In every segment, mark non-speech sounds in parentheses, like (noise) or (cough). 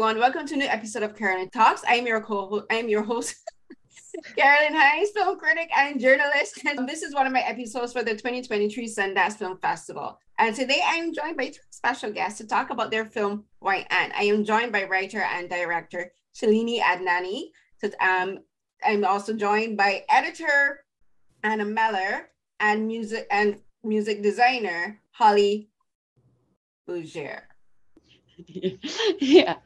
everyone. Welcome to a new episode of Carolyn Talks. I'm your co I'm your host, (laughs) Carolyn Hines, film critic and journalist. And this is one of my episodes for the 2023 Sundance Film Festival. And today I am joined by two special guests to talk about their film White Ant. I am joined by writer and director Shalini Adnani. So, um, I'm also joined by editor Anna Meller and music and music designer Holly Bougere. (laughs) yeah.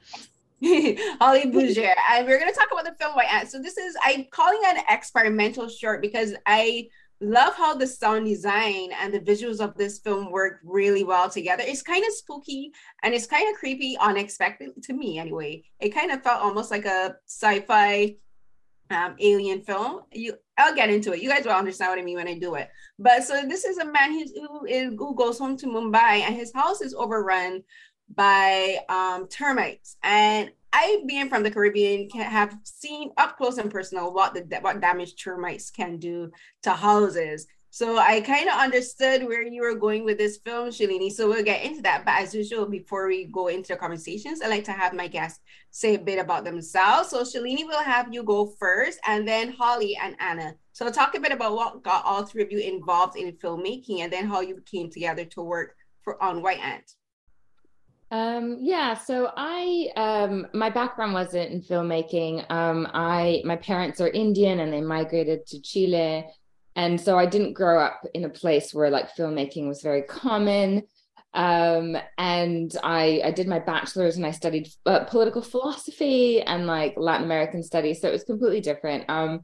(laughs) Holly Bougere. And we're going to talk about the film White Ant. So this is, I'm calling it an experimental short because I love how the sound design and the visuals of this film work really well together. It's kind of spooky and it's kind of creepy, unexpected to me anyway. It kind of felt almost like a sci-fi um, alien film. You, I'll get into it. You guys will understand what I mean when I do it. But so this is a man who, who goes home to Mumbai and his house is overrun by um, termites. And I, being from the Caribbean, can have seen up close and personal what the what damage termites can do to houses. So I kind of understood where you were going with this film, Shalini. So we'll get into that. But as usual, before we go into the conversations, I like to have my guests say a bit about themselves. So Shalini will have you go first, and then Holly and Anna. So talk a bit about what got all three of you involved in filmmaking, and then how you came together to work for on White Ant. Um, yeah, so I um, my background wasn't in filmmaking. Um, I my parents are Indian and they migrated to Chile, and so I didn't grow up in a place where like filmmaking was very common. Um, and I I did my bachelor's and I studied uh, political philosophy and like Latin American studies, so it was completely different. Um,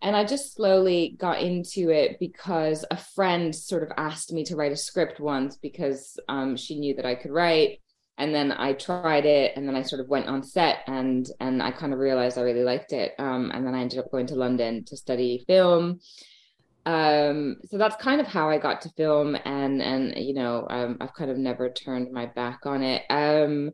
and I just slowly got into it because a friend sort of asked me to write a script once because um, she knew that I could write and then I tried it and then I sort of went on set and and I kind of realized I really liked it. Um, and then I ended up going to London to study film. Um, so that's kind of how I got to film and and you know um, I've kind of never turned my back on it. Um,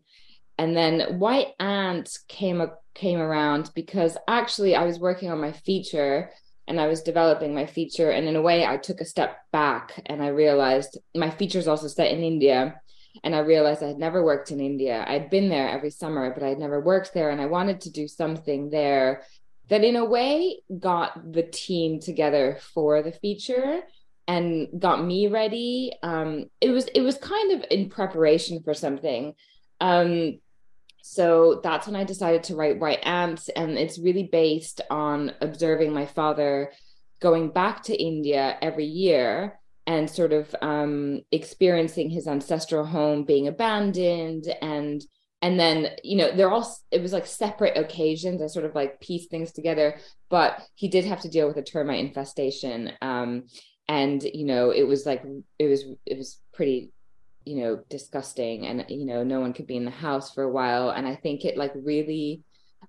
and then White Ant came came around because actually I was working on my feature and I was developing my feature and in a way I took a step back and I realized my feature is also set in India and I realized I had never worked in India. I'd been there every summer, but I'd never worked there. And I wanted to do something there that, in a way, got the team together for the feature and got me ready. Um, it was it was kind of in preparation for something. Um, so that's when I decided to write White Ants, and it's really based on observing my father going back to India every year and sort of um, experiencing his ancestral home being abandoned and and then you know they're all it was like separate occasions. I sort of like piece things together but he did have to deal with a termite infestation um, and you know it was like it was it was pretty you know disgusting and you know no one could be in the house for a while. And i think it like really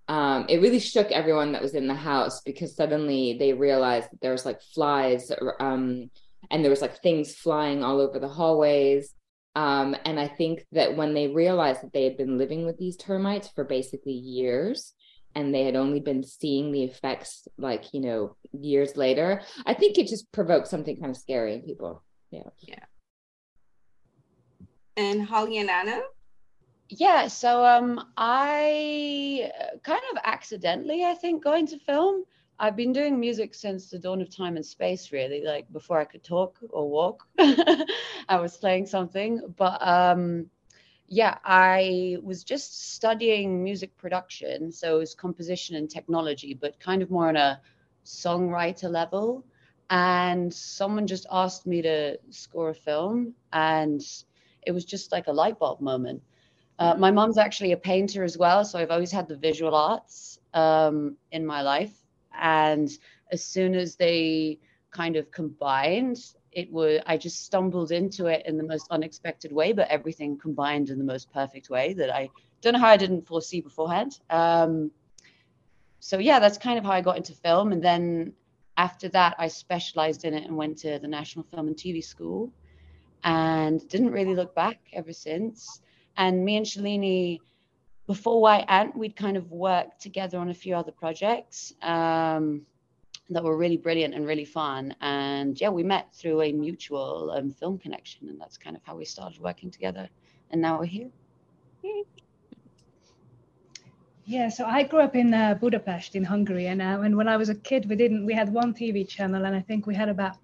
um, it really shook everyone that was in the house because suddenly they realized that there was like flies um, and there was like things flying all over the hallways. Um, and i think that when they realized that they had been living with these termites for basically years and they had only been seeing the effects like you know years later i think it just provoked something kind of scary in people. Yeah. Yeah. And holly and anna? Yeah so um i kind of accidentally i think going to film I've been doing music since the dawn of time and space, really. Like before I could talk or walk, (laughs) I was playing something. But um, yeah, I was just studying music production. So it was composition and technology, but kind of more on a songwriter level. And someone just asked me to score a film, and it was just like a light bulb moment. Uh, my mom's actually a painter as well, so I've always had the visual arts um, in my life and as soon as they kind of combined it was i just stumbled into it in the most unexpected way but everything combined in the most perfect way that i don't know how i didn't foresee beforehand. Um, so yeah that's kind of how i got into film. And then after that i specialized in it and went to the national film and tv school and didn't really look back ever since. And me and shalini before White Ant, we'd kind of worked together on a few other projects um, that were really brilliant and really fun. And yeah, we met through a mutual um, film connection, and that's kind of how we started working together. And now we're here. Yeah, so I grew up in uh, Budapest in Hungary, and, uh, and when I was a kid, we didn't. We had one TV channel, and I think we had about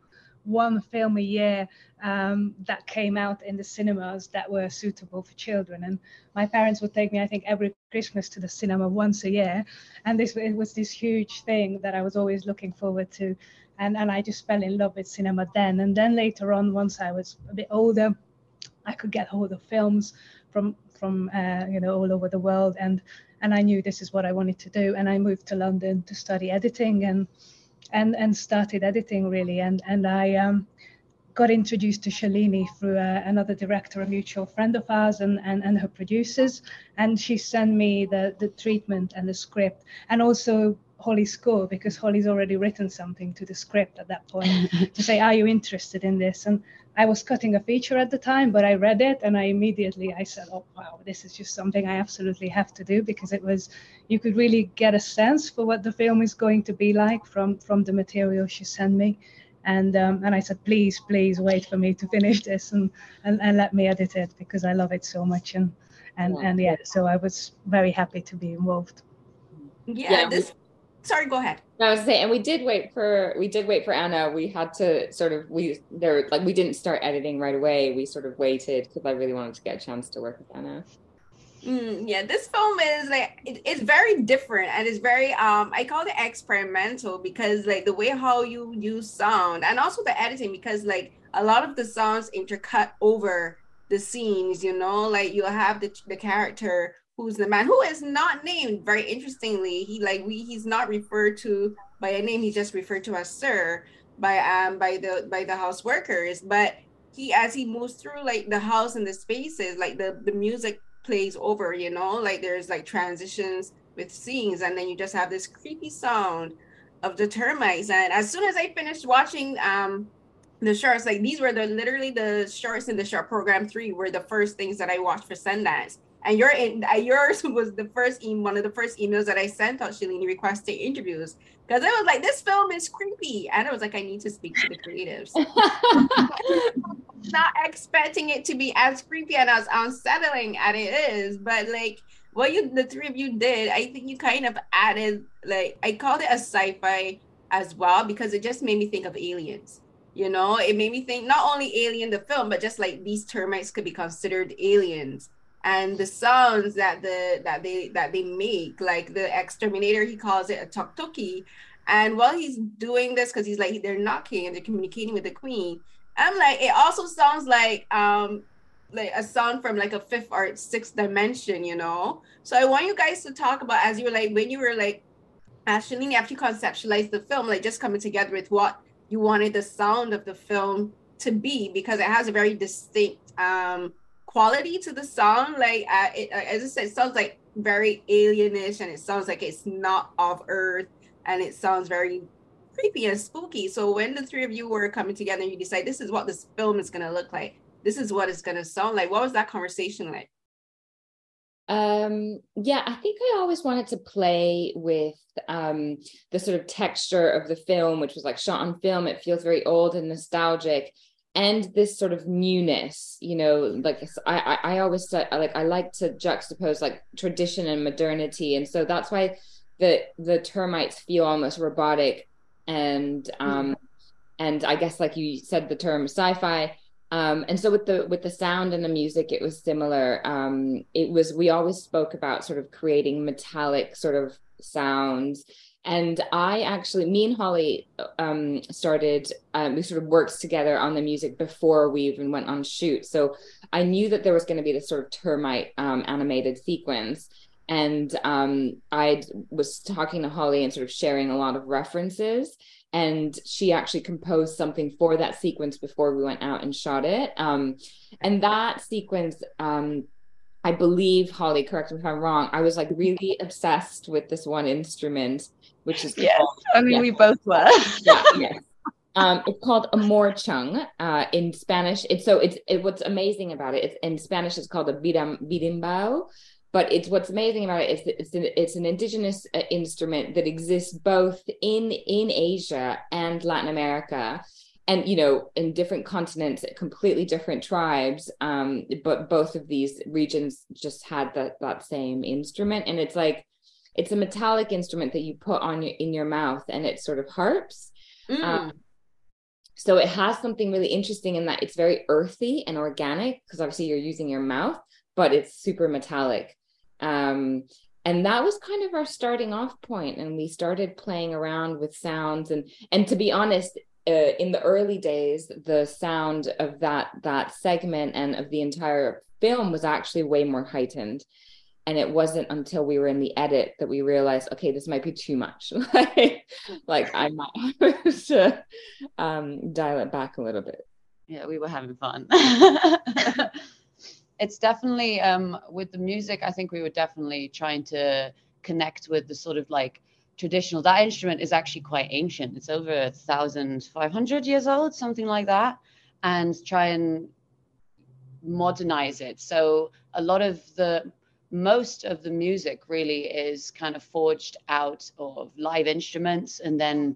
one film a year um, that came out in the cinemas that were suitable for children. And my parents would take me, I think, every Christmas to the cinema once a year, and this it was this huge thing that I was always looking forward to, and and I just fell in love with cinema then. And then later on, once I was a bit older, I could get hold of films from from uh, you know all over the world and and I knew this is what I wanted to do. And I moved to London to study editing and and and started editing really. And and I um, got introduced to Shalini through uh, another director, a mutual friend of ours, and, and and her producers. And she sent me the the treatment and the script, and also Holly's score because Holly's already written something to the script at that point (laughs) to say, "Are you interested in this?" And I was cutting a feature at the time, but I read it and I immediately I said, "Oh wow, this is just something I absolutely have to do," because it was you could really get a sense for what the film is going to be like from from the material she sent me. And um, and I said, please, please wait for me to finish this and, and, and let me edit it because I love it so much and and yeah. and yeah, so I was very happy to be involved. Yeah, yeah this sorry go ahead. No, i was saying and we did wait for we did wait for anna. We had to sort of we there like we didn't start editing right away. We sort of waited because i really wanted to get a chance to work with anna. Mm, yeah this film is like it, it's very different and it's very um i call it experimental because like the way how you use sound and also the editing because like a lot of the sounds intercut over the scenes you know? Like you'll have the, the character who's the man who is not named very interestingly he like we he's not referred to by a name he's just referred to as sir by um by the by the house workers. But he as he moves through like the house and the spaces like the the music plays over you know? Like there's like transitions with scenes and then you just have this creepy sound of the termites. And as soon as i finished watching um the shorts like these were the literally the shorts in the short program three were the first things that i watched for sundance and your in uh, yours (laughs) was the first e- one of the first emails that I sent out Shalini requesting interviews. Because it was like this film is creepy. And I was like I need to speak to the creatives. (laughs) (laughs) Not expecting it to be as creepy and as unsettling as it is but like what you the three of you did I think you kind of added like I called it a sci-fi as well because it just made me think of aliens you know? It made me think not only alien the film but just like these termites could be considered aliens and the sounds that the that they that they make like the exterminator he calls it a toktoki and while he's doing this because he's like they're knocking and they're communicating with the queen i'm like it also sounds like um like a sound from like a fifth or sixth dimension you know? So i want you guys to talk about as you were like when you were like actually after you conceptualized the film like just coming together with what you wanted the sound of the film to be because it has a very distinct um quality to the song. Like uh, it, uh, as I said, it sounds like very alienish, and it sounds like it's not of Earth, and it sounds very creepy and spooky. So when the three of you were coming together, you decide this is what this film is going to look like. This is what it's going to sound like. What was that conversation like? Um, yeah, I think I always wanted to play with um, the sort of texture of the film, which was like shot on film. It feels very old and nostalgic and this sort of newness you know like I, I i always like i like to juxtapose like tradition and modernity and so that's why the the termites feel almost robotic and um and i guess like you said the term sci-fi um and so with the with the sound and the music it was similar um it was we always spoke about sort of creating metallic sort of sounds and I actually, me and Holly um, started, um, we sort of worked together on the music before we even went on shoot. So I knew that there was going to be this sort of termite um, animated sequence. And um, I was talking to Holly and sort of sharing a lot of references. And she actually composed something for that sequence before we went out and shot it. Um, and that sequence, um, I believe, Holly, correct me if I'm wrong, I was like really obsessed with this one instrument which is yes. I mean, yeah. we both were. yeah, (laughs) yes. Um, it's called a morchang uh, in Spanish. It's so it's it, what's amazing about it. It's in Spanish. It's called a birimbao, but it's what's amazing about it is that it's an, it's an indigenous uh, instrument that exists both in in Asia and Latin America, and you know in different continents, completely different tribes. Um, but both of these regions just had that that same instrument, and it's like it's a metallic instrument that you put on your in your mouth and it sort of harps. Mm. Um, so it has something really interesting in that it's very earthy and organic because obviously you're using your mouth, but it's super metallic. Um, and that was kind of our starting off point and we started playing around with sounds and and to be honest uh, in the early days the sound of that that segment and of the entire film was actually way more heightened and it wasn't until we were in the edit that we realized okay this might be too much. (laughs) Like, like i might (laughs) have to um, dial it back a little bit. Yeah we were having fun. (laughs) It's definitely um, with the music i think we were definitely trying to connect with the sort of like traditional that instrument is actually quite ancient. It's over 1500 years old something like that and try and modernize it. So a lot of the most of the music really is kind of forged out of live instruments and then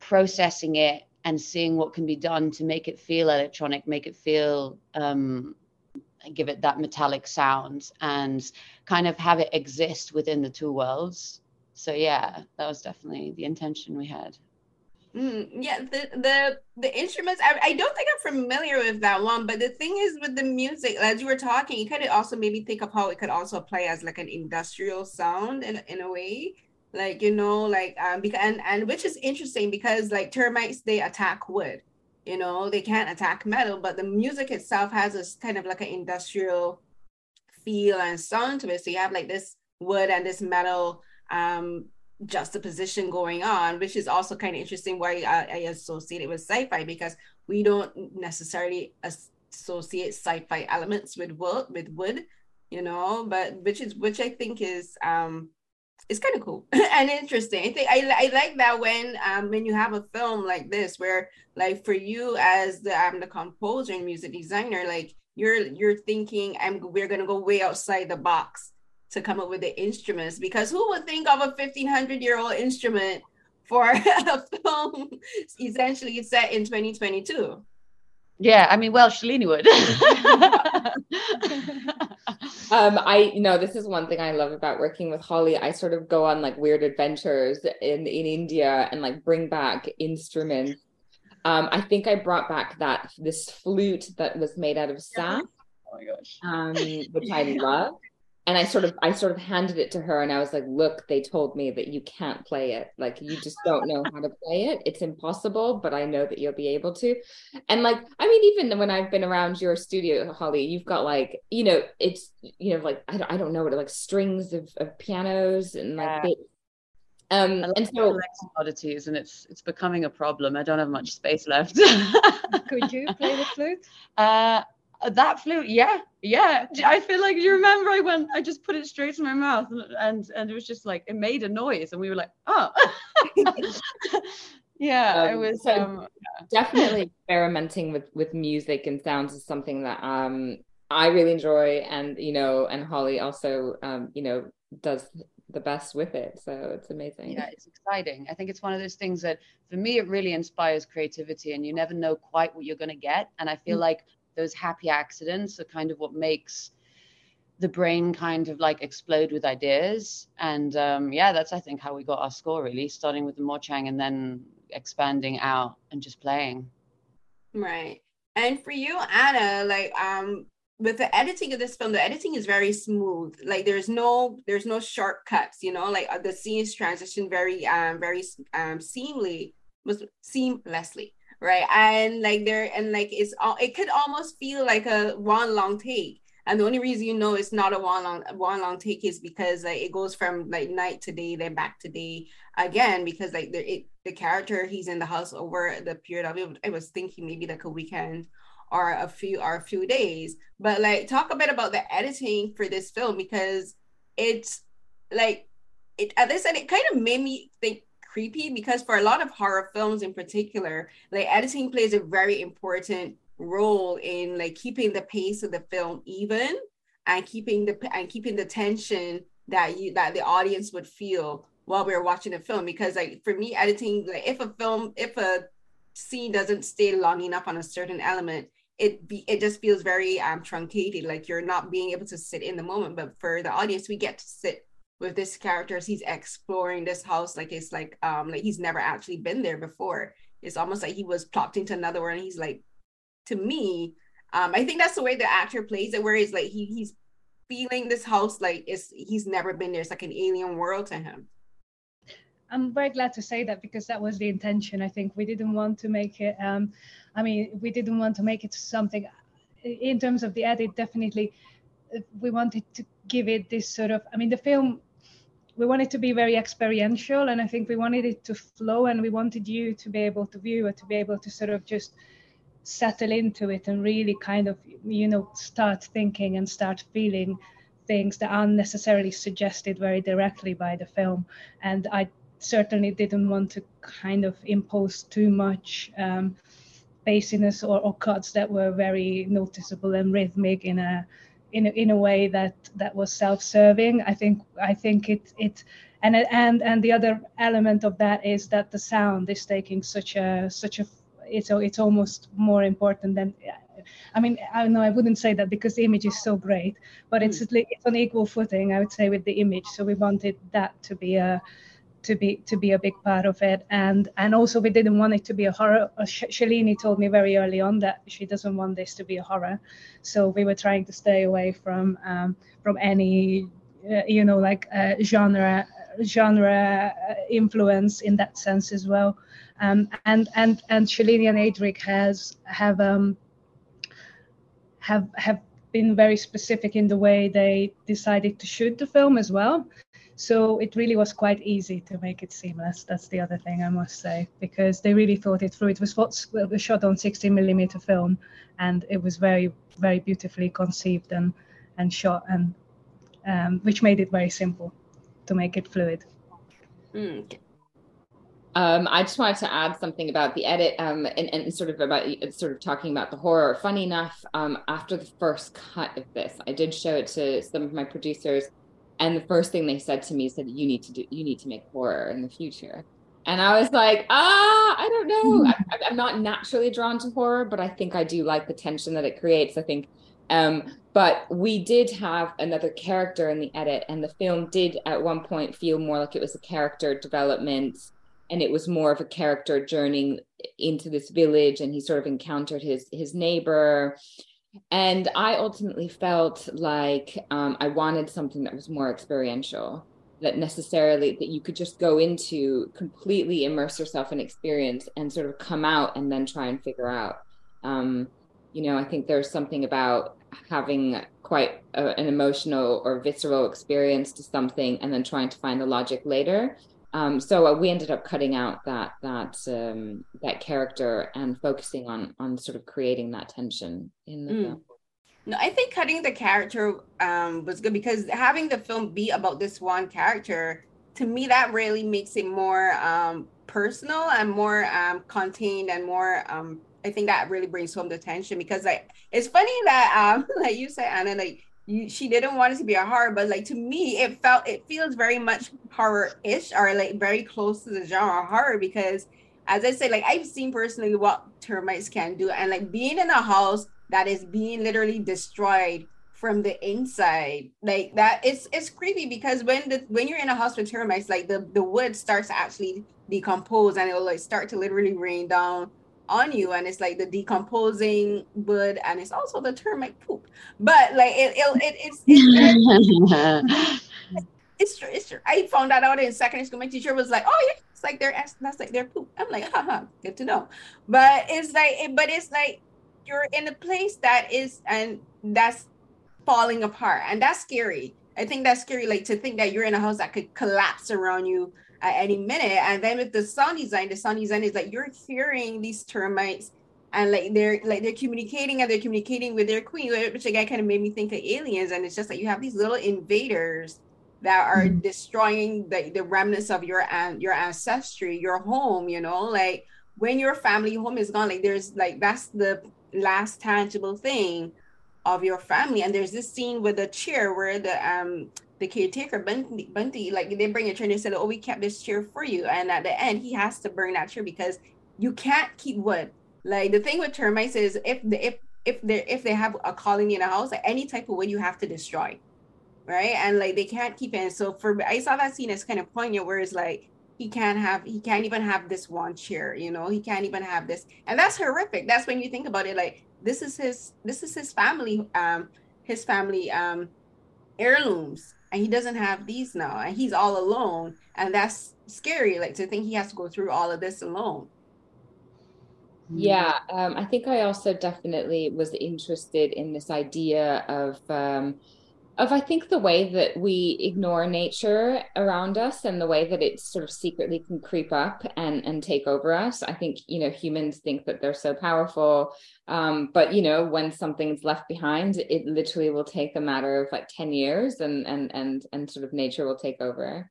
processing it and seeing what can be done to make it feel electronic, make it feel, um, give it that metallic sound and kind of have it exist within the two worlds. So, yeah, that was definitely the intention we had. Mm, yeah, the the the instruments. I, I don't think I'm familiar with that one, but the thing is with the music, as you were talking, you kind of also maybe think of how it could also play as like an industrial sound in in a way, like you know, like um because and and which is interesting because like termites they attack wood, you know, they can't attack metal, but the music itself has this kind of like an industrial feel and sound to it. So you have like this wood and this metal um juxtaposition going on, which is also kind of interesting why I, I associate it with sci-fi because we don't necessarily associate sci-fi elements with wood with wood, you know, but which is which I think is um it's kind of cool (laughs) and interesting. I think I, I like that when um when you have a film like this where like for you as the um the composer and music designer, like you're you're thinking I'm we're gonna go way outside the box to come up with the instruments because who would think of a 1500 year old instrument for (laughs) a film essentially set in 2022 yeah i mean well shalini would. (laughs) Um i you know this is one thing i love about working with holly. I sort of go on like weird adventures in in india and like bring back instruments. Um i think i brought back that this flute that was made out of sap oh my gosh. Um which i love and I sort of I sort of handed it to her and I was like, look, they told me that you can't play it. Like you just don't know how to play it. It's impossible, but I know that you'll be able to. And like, I mean, even when I've been around your studio, Holly, you've got like, you know, it's you know, like I don't I don't know what like strings of, of pianos and like yeah. um and so commodities and it's it's becoming a problem. I don't have much space left. Could you play the flute? (laughs) Uh, that flute yeah yeah. I feel like you remember i went i just put it straight in my mouth and, and and, it was just like it made a noise and we were like oh. (laughs) Yeah um, it was um, definitely experimenting with with music and sounds is something that um i really enjoy and you know and holly also um you know does the best with it. So it's amazing. Yeah it's exciting. I think it's one of those things that for me it really inspires creativity and you never know quite what you're going to get. And i feel mm-hmm. like those happy accidents are kind of what makes the brain kind of like explode with ideas. And um, yeah, that's I think how we got our score really, starting with the morchang and then expanding out and just playing. Right. And for you, Anna, like um with the editing of this film, the editing is very smooth. Like there's no there's no shortcuts, you know, like uh, the scenes transition very um very um seamlessly was seamlessly right? And like there and like it's all it could almost feel like a one long take. And the only reason you know it's not a one long one long take is because like it goes from like night to day then back to day again because like the it, the character he's in the house over the period of it I was thinking maybe like a weekend or a few or a few days. But like talk a bit about the editing for this film because it's like it as I said it kind of made me think creepy because for a lot of horror films in particular, like editing plays a very important role in like keeping the pace of the film even and keeping the and keeping the tension that you that the audience would feel while we are watching the film. Because like for me editing like if a film if a scene doesn't stay long enough on a certain element it be it just feels very um truncated. Like you're not being able to sit in the moment. But for the audience we get to sit with this character as he's exploring this house like it's like um like he's never actually been there before it's almost like he was plopped into another world and he's like to me um i think that's the way the actor plays it where he's like he he's feeling this house like it's he's never been there it's like an alien world to him I'm very glad to say that because that was the intention. I think we didn't want to make it. Um, I mean, we didn't want to make it something. In terms of the edit, definitely, uh, we wanted to give it this sort of. I mean, the film we wanted to be very experiential and i think we wanted it to flow and we wanted you to be able to view it to be able to sort of just settle into it and really kind of you know start thinking and start feeling things that aren't necessarily suggested very directly by the film. And i certainly didn't want to kind of impose too much um, bassiness or, or cuts that were very noticeable and rhythmic in a in a, in a way that that was self-serving. I think I think it it and and and the other element of that is that the sound is taking such a such a it's it's almost more important than I mean I know I wouldn't say that because the image is so great, but it's mm. it's on equal footing I would say with the image. So we wanted that to be a to be to be a big part of it. And and also we didn't want it to be a horror uh, Shalini told me very early on that she doesn't want this to be a horror. So we were trying to stay away from um, from any uh, you know like uh, genre genre uh, influence in that sense as well. Um, and and and Shalini and Adric has have um have have been very specific in the way they decided to shoot the film as well so it really was quite easy to make it seamless. That's the other thing I must say, because they really thought it through. It was shot on 16 millimeter film, and it was very, very beautifully conceived and and shot, and um, which made it very simple to make it fluid. Mm. Um, I just wanted to add something about the edit um, and, and sort of about sort of talking about the horror. Funny enough, um, after the first cut of this, I did show it to some of my producers and the first thing they said to me said you need to do you need to make horror in the future. And i was like ah i don't know. (laughs) I, i'm not naturally drawn to horror but i think i do like the tension that it creates i think. Um, but we did have another character in the edit and the film did at one point feel more like it was a character development and it was more of a character journeying into this village and he sort of encountered his his neighbor and I ultimately felt like um, I wanted something that was more experiential, that necessarily that you could just go into, completely immerse yourself in experience, and sort of come out and then try and figure out. Um, you know, I think there's something about having quite a, an emotional or visceral experience to something, and then trying to find the logic later. Um, so uh, we ended up cutting out that that um, that character and focusing on on sort of creating that tension in the mm. film. No, I think cutting the character um, was good because having the film be about this one character, to me, that really makes it more um, personal and more um, contained and more. Um, I think that really brings home the tension because like it's funny that um, (laughs) like you said, Anna, like you, she didn't want it to be a horror, but like to me, it felt it feels very much horror-ish or like very close to the genre horror because, as I said, like I've seen personally what termites can do, and like being in a house that is being literally destroyed from the inside, like that, it's it's creepy because when the when you're in a house with termites, like the the wood starts to actually decompose and it'll like start to literally rain down on you and it's like the decomposing wood and it's also the termite poop. But like it, it, it it's it's, (laughs) it's, true it's true. I found that out in secondary school. My teacher was like oh yeah it's like their that's like their poop. I'm like haha good to know. But it's like but it's like you're in a place that is and that's falling apart and that's scary. I think that's scary like to think that you're in a house that could collapse around you at any minute. And then with the sound design, the sound design is like you're hearing these termites and like they're like they're communicating and they're communicating with their queen, which again kind of made me think of aliens. And it's just like you have these little invaders that are mm-hmm. destroying the, the remnants of your and your ancestry, your home, you know, like when your family home is gone, like there's like that's the last tangible thing of your family. And there's this scene with a chair where the um the caretaker Bunty, Bunty, like they bring a chair and they said, "Oh, we kept this chair for you." And at the end, he has to burn that chair because you can't keep wood. Like the thing with termites is if the if if they if they have a colony in a house, like any type of wood you have to destroy. right? And like they can't keep it. So for I saw that scene as kind of poignant, where it's like he can't have he can't even have this one chair, you know, he can't even have this, and that's horrific. That's when you think about it, like this is his this is his family um his family um heirlooms and he doesn't have these now and he's all alone and that's scary like to think he has to go through all of this alone. Yeah um, i think i also definitely was interested in this idea of um, of I think the way that we ignore nature around us and the way that it sort of secretly can creep up and and take over us. I think you know humans think that they're so powerful, um, but you know when something's left behind, it literally will take a matter of like ten years, and and and and sort of nature will take over.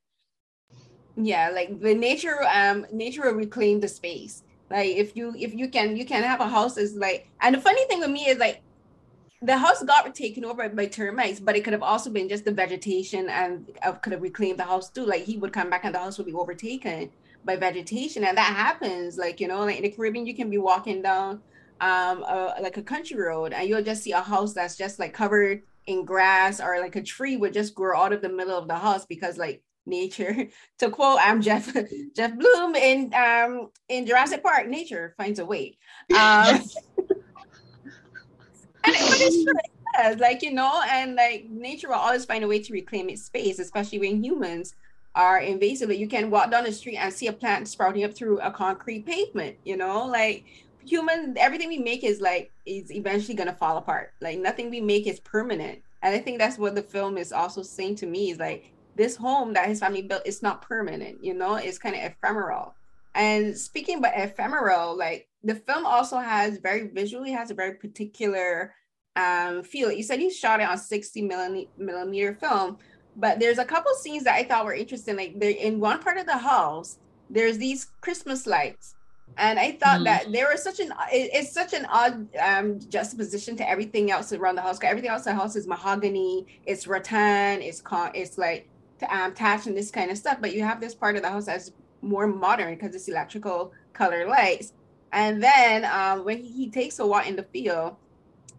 Yeah, like the nature, um, nature will reclaim the space. Like if you if you can you can have a house is like, and the funny thing with me is like the house got taken over by termites, but it could have also been just the vegetation and uh, could have reclaimed the house too. Like he would come back and the house would be overtaken by vegetation, and that happens. Like you know, like in the Caribbean, you can be walking down um uh, like a country road, and you'll just see a house that's just like covered in grass, or like a tree would just grow out of the middle of the house because like nature. (laughs) to quote, I'm Jeff (laughs) Jeff Bloom in um in Jurassic Park. Nature finds a way. (laughs) Um, and but it's true. Like, you know, and like nature will always find a way to reclaim its space, especially when humans are invasive. You can walk down the street and see a plant sprouting up through a concrete pavement, you know, like human everything we make is like is eventually gonna fall apart. Like nothing we make is permanent. And I think that's what the film is also saying to me is like this home that his family built is not permanent, you know, it's kind of ephemeral. And speaking about ephemeral, like the film also has very visually has a very particular um, feel. You said you shot it on 60 millimeter film, but there's a couple scenes that I thought were interesting. Like there in one part of the house, there's these Christmas lights. And I thought mm. that there was such an it, it's such an odd um, juxtaposition to everything else around the house. Everything else in the house is mahogany, it's rattan, it's con- it's like um, and this kind of stuff. But you have this part of the house that's more modern because it's electrical color lights. And then um, when he takes a walk in the field,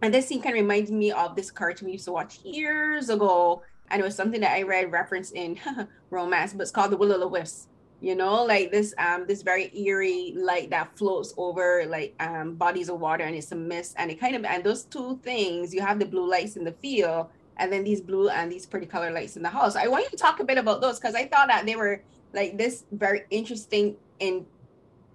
and this scene kind of reminds me of this cartoon we used to watch years ago. And it was something that I read reference in (laughs) romance, but it's called The Will O' the Wisp. You know, like this um this very eerie light that floats over like um bodies of water and it's a mist and it kind of and those two things, you have the blue lights in the field and then these blue and these pretty color lights in the house. I want you to talk a bit about those because I thought that they were like this very interesting in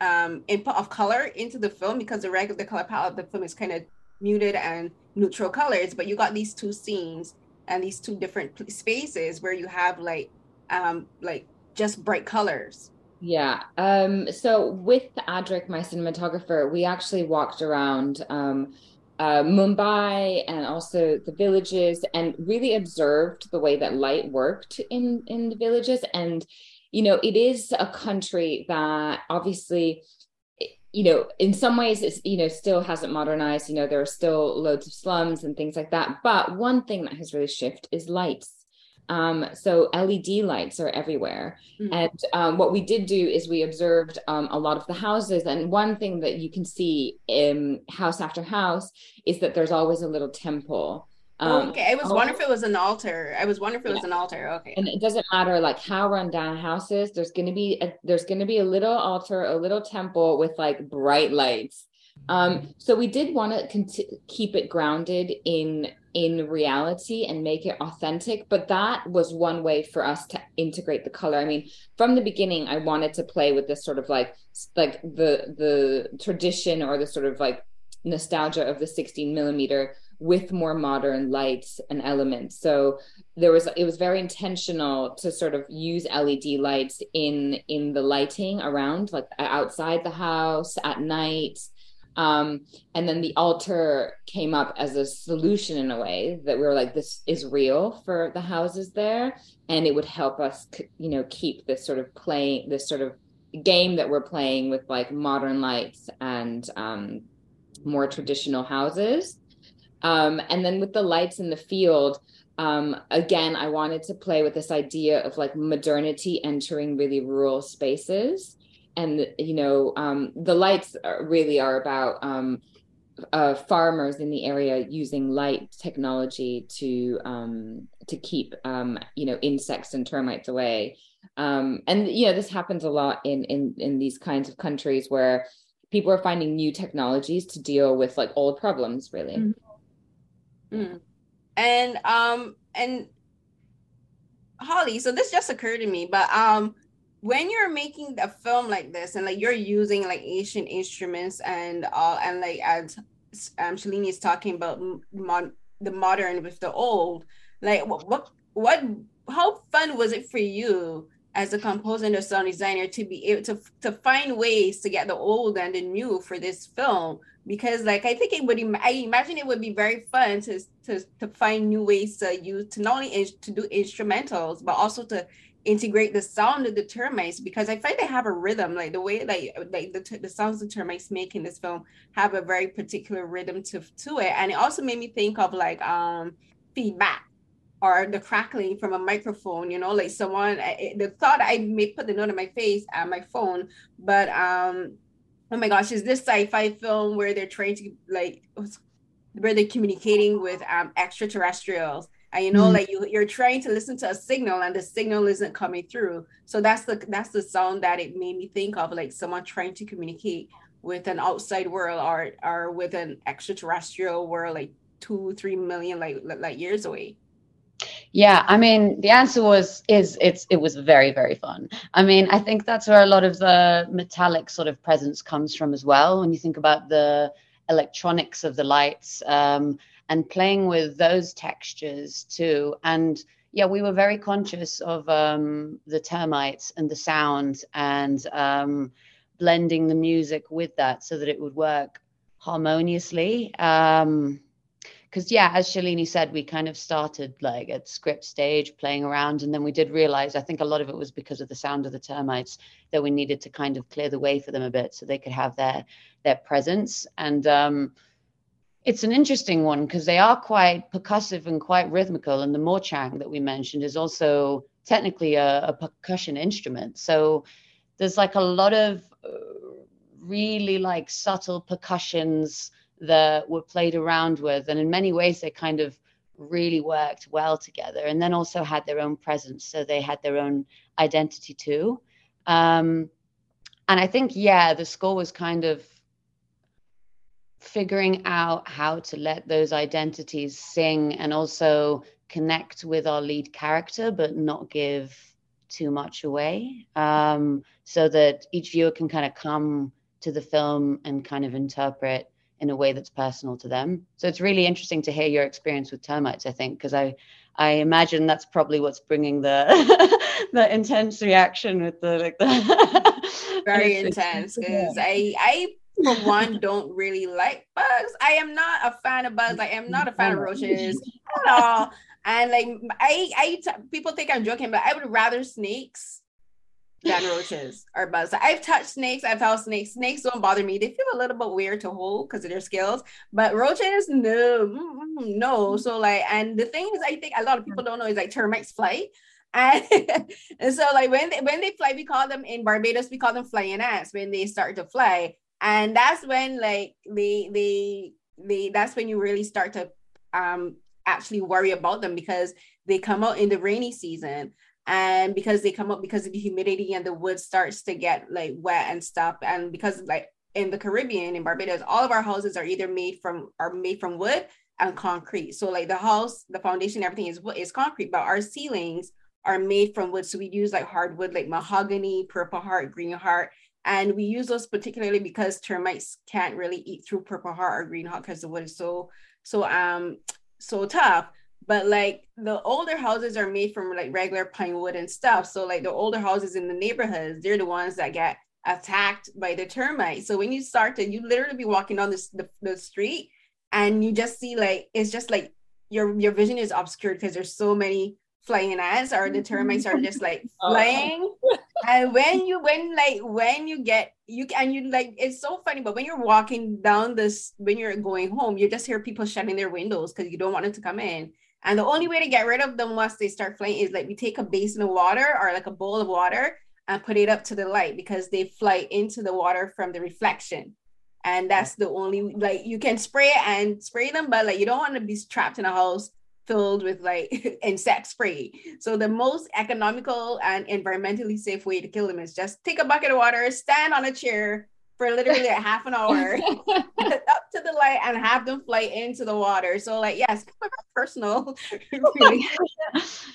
um, input of color into the film because the regular color palette of the film is kind of muted and neutral colors, but you got these two scenes and these two different spaces where you have like um like just bright colors. Yeah. Um so with Adric, my cinematographer, we actually walked around um uh, Mumbai and also the villages and really observed the way that light worked in in the villages and you know, it is a country that obviously you know, in some ways, it's, you know, still hasn't modernized. You know, there are still loads of slums and things like that. But one thing that has really shifted is lights. Um, so LED lights are everywhere. Mm-hmm. And um, what we did do is we observed um, a lot of the houses. And one thing that you can see in house after house is that there's always a little temple um, okay, I was wondering if it was an altar. I was wondering if it yeah. was an altar. Okay, and it doesn't matter like how run down houses. There's to be a, there's going to be a little altar, a little temple with like bright lights. Um, so we did want to cont- keep it grounded in in reality and make it authentic, but that was one way for us to integrate the color. I mean, from the beginning, I wanted to play with this sort of like like the the tradition or the sort of like nostalgia of the 16 millimeter with more modern lights and elements. So there was it was very intentional to sort of use LED lights in in the lighting around like outside the house at night. Um, and then the altar came up as a solution in a way that we were like, this is real for the houses there, and it would help us, you know, keep this sort of playing this sort of game that we're playing with like modern lights and um, more traditional houses um, and then with the lights in the field, um, again, I wanted to play with this idea of like modernity entering really rural spaces. And, you know, um, the lights are, really are about um, uh, farmers in the area using light technology to um, to keep um, you know insects and termites away. And you know this happens a lot in in in these kinds of countries where people are finding new technologies to deal with like old problems, really. Mm-hmm. Mm. And um and Holly, so this just occurred to me, but um when you're making a film like this and like you're using like ancient instruments and all and like as um Shalini is talking about mod- the modern with the old, like what what what how fun was it for you as a composer and a sound designer to be able to to find ways to get the old and the new for this film because like I think it would I imagine it would be very fun to to to find new ways to use to not only in, to do instrumentals but also to integrate the sound of the termites because I find they have a rhythm like the way like like the, the sounds the termites make in this film have a very particular rhythm to to it. And it also made me think of like um feedback or the crackling from a microphone you know like someone I, the thought i may put the note on my face and my phone but um oh my gosh is this sci-fi film where they're trying to like where they're communicating with um extraterrestrials? And you know mm-hmm. like you, you're trying to listen to a signal and the signal isn't coming through. So that's the that's the sound that it made me think of like someone trying to communicate with an outside world or or with an extraterrestrial world like two three million like like years away yeah, I mean, the answer was is it's it was very very fun. I mean, I think that's where a lot of the metallic sort of presence comes from as well. When you think about the electronics of the lights um, and playing with those textures too, and yeah, we were very conscious of um, the termites and the sound and um, blending the music with that so that it would work harmoniously. Um, because yeah as shalini said we kind of started like at script stage playing around and then we did realize i think a lot of it was because of the sound of the termites that we needed to kind of clear the way for them a bit so they could have their their presence. And um it's an interesting one because they are quite percussive and quite rhythmical and the morchang that we mentioned is also technically a, a percussion instrument. So there's like a lot of uh, really like subtle percussions that were played around with. And in many ways, they kind of really worked well together and then also had their own presence. So they had their own identity too. Um, and I think, yeah, the score was kind of figuring out how to let those identities sing and also connect with our lead character, but not give too much away um, so that each viewer can kind of come to the film and kind of interpret in a way that's personal to them. So it's really interesting to hear your experience with termites. I think because I I imagine that's probably what's bringing the (laughs) the intense reaction with the like the (laughs) very intense because I I for one don't really like bugs. I am not a fan of bugs. I am not a fan of roaches (laughs) at all. And like I I t- people think I'm joking, but I would rather snakes than roaches or bugs. I've touched snakes. I've held snakes. Snakes don't bother me. They feel a little bit weird to hold because of their scales. But roaches, no, no. So like, and the thing is, I think a lot of people don't know is like termites fly. And, (laughs) and so like when they when they fly, we call them in Barbados, we call them flying ants when they start to fly. And that's when like they they they that's when you really start to um actually worry about them because they come out in the rainy season and because they come up because of the humidity and the wood starts to get like wet and stuff and because like in the caribbean in barbados all of our houses are either made from are made from wood and concrete. So like the house the foundation everything is is concrete but our ceilings are made from wood. So we use like hardwood like mahogany purple heart green heart and we use those particularly because termites can't really eat through purple heart or green heart because the wood is so so um so tough but like the older houses are made from like regular pine wood and stuff. So like the older houses in the neighborhoods they're the ones that get attacked by the termites. So when you start to you literally be walking down this, the, the street and you just see like it's just like your your vision is obscured because there's so many flying ants or the termites are just like (laughs) uh-huh. flying. And when you when like when you get you and you like it's so funny but when you're walking down this when you're going home you just hear people shutting their windows because you don't want them to come in and the only way to get rid of them once they start flying is like we take a basin of water or like a bowl of water and put it up to the light because they fly into the water from the reflection and that's the only like you can spray and spray them, but like you don't want to be trapped in a house filled with like (laughs) insect spray. So the most economical and environmentally safe way to kill them is just take a bucket of water, stand on a chair for literally a half an hour (laughs) up to the light and have them fly into the water. So like yes, (laughs) personal really,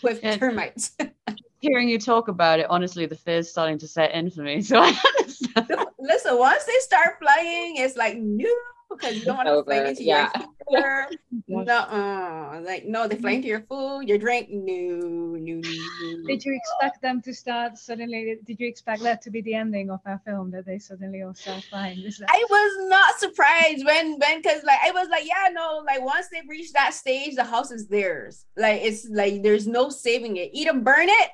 with termites. (laughs) Hearing you talk about it, honestly, the fear's starting to set in for me. So I understand. Listen, once they start flying, it's like new because you don't want to fly into yeah. (laughs) your no, uh, like no, they fly into your food, your drink. No, no, no. Did you expect them to start suddenly? Did you expect that to be the ending of our film that they suddenly all start flying? That- I was not surprised when when because like I was like yeah no like once they reach that stage the house is theirs like it's like there's no saving it either burn it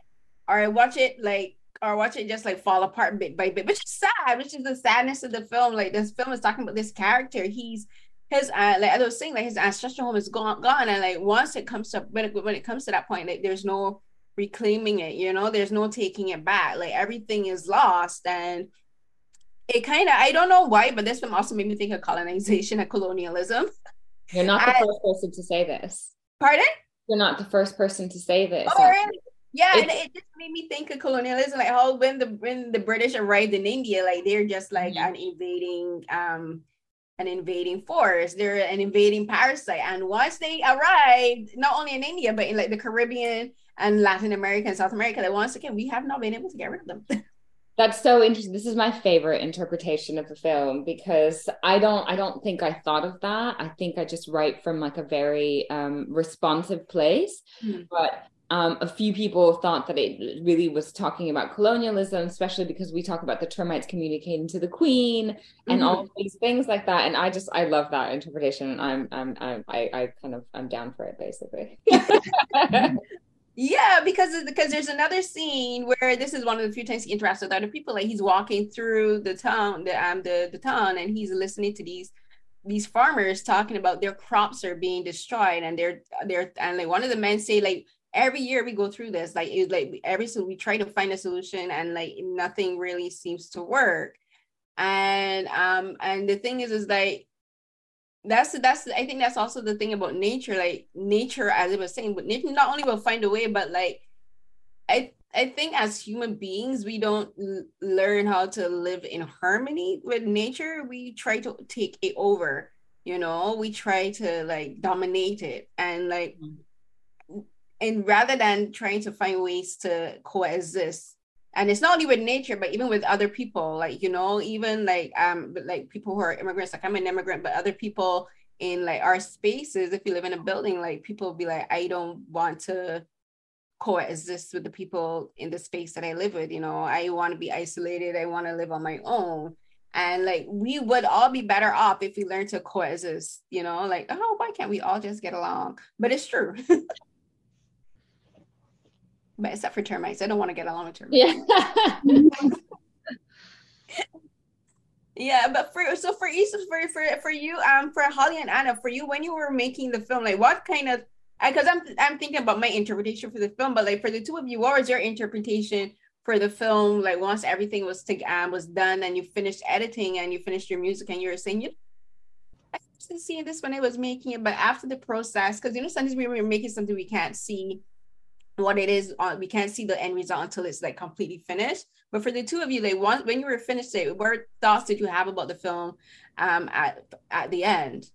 or I watch it like or watch it just like fall apart bit by bit, which is sad, which is the sadness of the film. Like this film is talking about this character. He's his uh, like I was saying, like his ancestral home is gone, gone, and like once it comes to when it, when it comes to that point, like there's no reclaiming it. You know, there's no taking it back. Like everything is lost, and it kind of I don't know why, but this film also made me think of colonization and colonialism. You're not the and, first person to say this. Pardon? You're not the first person to say this. Oh, really? Yeah, and it just made me think of colonialism, like how when the when the British arrived in India, like they're just like mm-hmm. an invading um an invading force. They're an invading parasite. And once they arrived, not only in India, but in like the Caribbean and Latin America and South America, like once again, we have not been able to get rid of them. (laughs) That's so interesting. This is my favorite interpretation of the film because I don't I don't think I thought of that. I think I just write from like a very um responsive place. Mm-hmm. But um, a few people thought that it really was talking about colonialism, especially because we talk about the termites communicating to the queen and mm-hmm. all these things like that. And I just I love that interpretation, and I'm I'm, I'm I, I kind of I'm down for it basically. (laughs) yeah, because because there's another scene where this is one of the few times he interacts with other people. Like he's walking through the town, the um the the town, and he's listening to these these farmers talking about their crops are being destroyed and they're they're and like one of the men say like every year we go through this like it's like every so we try to find a solution and like nothing really seems to work. And um and the thing is is like that's that's i think that's also the thing about nature like nature as i was saying but nature not only will find a way but like i i think as human beings we don't l- learn how to live in harmony with nature. We try to take it over you know? We try to like dominate it and like mm-hmm and rather than trying to find ways to coexist and it's not only with nature but even with other people like you know even like um like people who are immigrants like i'm an immigrant but other people in like our spaces if you live in a building like people will be like i don't want to coexist with the people in the space that i live with you know? I want to be isolated. I want to live on my own. And like we would all be better off if we learn to coexist you know? Like oh why can't we all just get along? But it's true (laughs) except for termites. I don't want to get along with termites. Yeah. (laughs) yeah, but for so for each for for for you, um, for Holly and Anna, for you, when you were making the film, like what kind of because I'm I'm thinking about my interpretation for the film, but like for the two of you, what was your interpretation for the film? Like once everything was to, um, was done and you finished editing and you finished your music and you were saying you I was seeing this when I was making it, but after the process, because you know sometimes we were making something we can't see what it is uh, we can't see the end result until it's like completely finished but for the two of you like once when you were finished it what thoughts did you have about the film um at at the end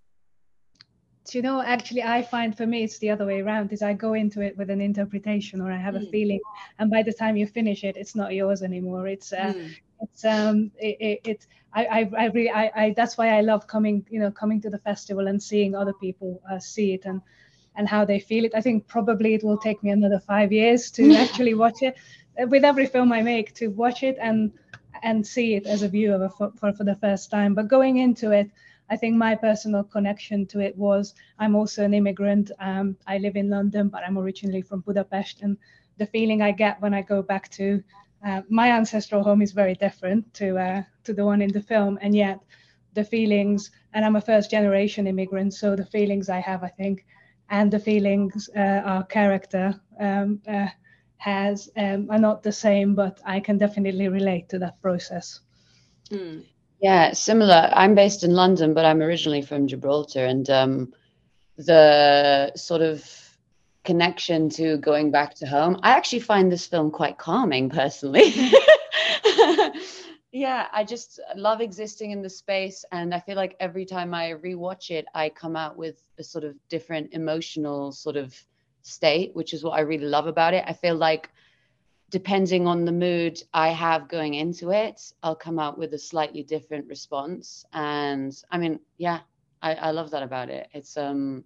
do you know actually i find for me it's the other way around is i go into it with an interpretation or i have mm. a feeling and by the time you finish it it's not yours anymore it's uh, mm. it's um it, it, it's I, I i really I, I that's why i love coming you know coming to the festival and seeing other people uh, see it and and how they feel it. I think probably it will take me another five years to (laughs) actually watch it. With every film I make, to watch it and and see it as a viewer for, for, for the first time. But going into it, I think my personal connection to it was I'm also an immigrant. Um, I live in London, but I'm originally from Budapest, and the feeling I get when I go back to uh, my ancestral home is very different to uh, to the one in the film, and yet the feelings. And I'm a first generation immigrant, so the feelings I have, I think, and the feelings uh, our character um, uh, has um, are not the same, but I can definitely relate to that process. Mm. Yeah, similar. I'm based in London, but I'm originally from Gibraltar, and um, the sort of connection to going back to home. I actually find this film quite calming personally. (laughs) (laughs) yeah, I just love existing in the space. And I feel like every time I rewatch it, I come out with a sort of different emotional sort of state, which is what I really love about it. I feel like depending on the mood I have going into it, I'll come out with a slightly different response. And I mean, yeah, I, I love that about it. It's um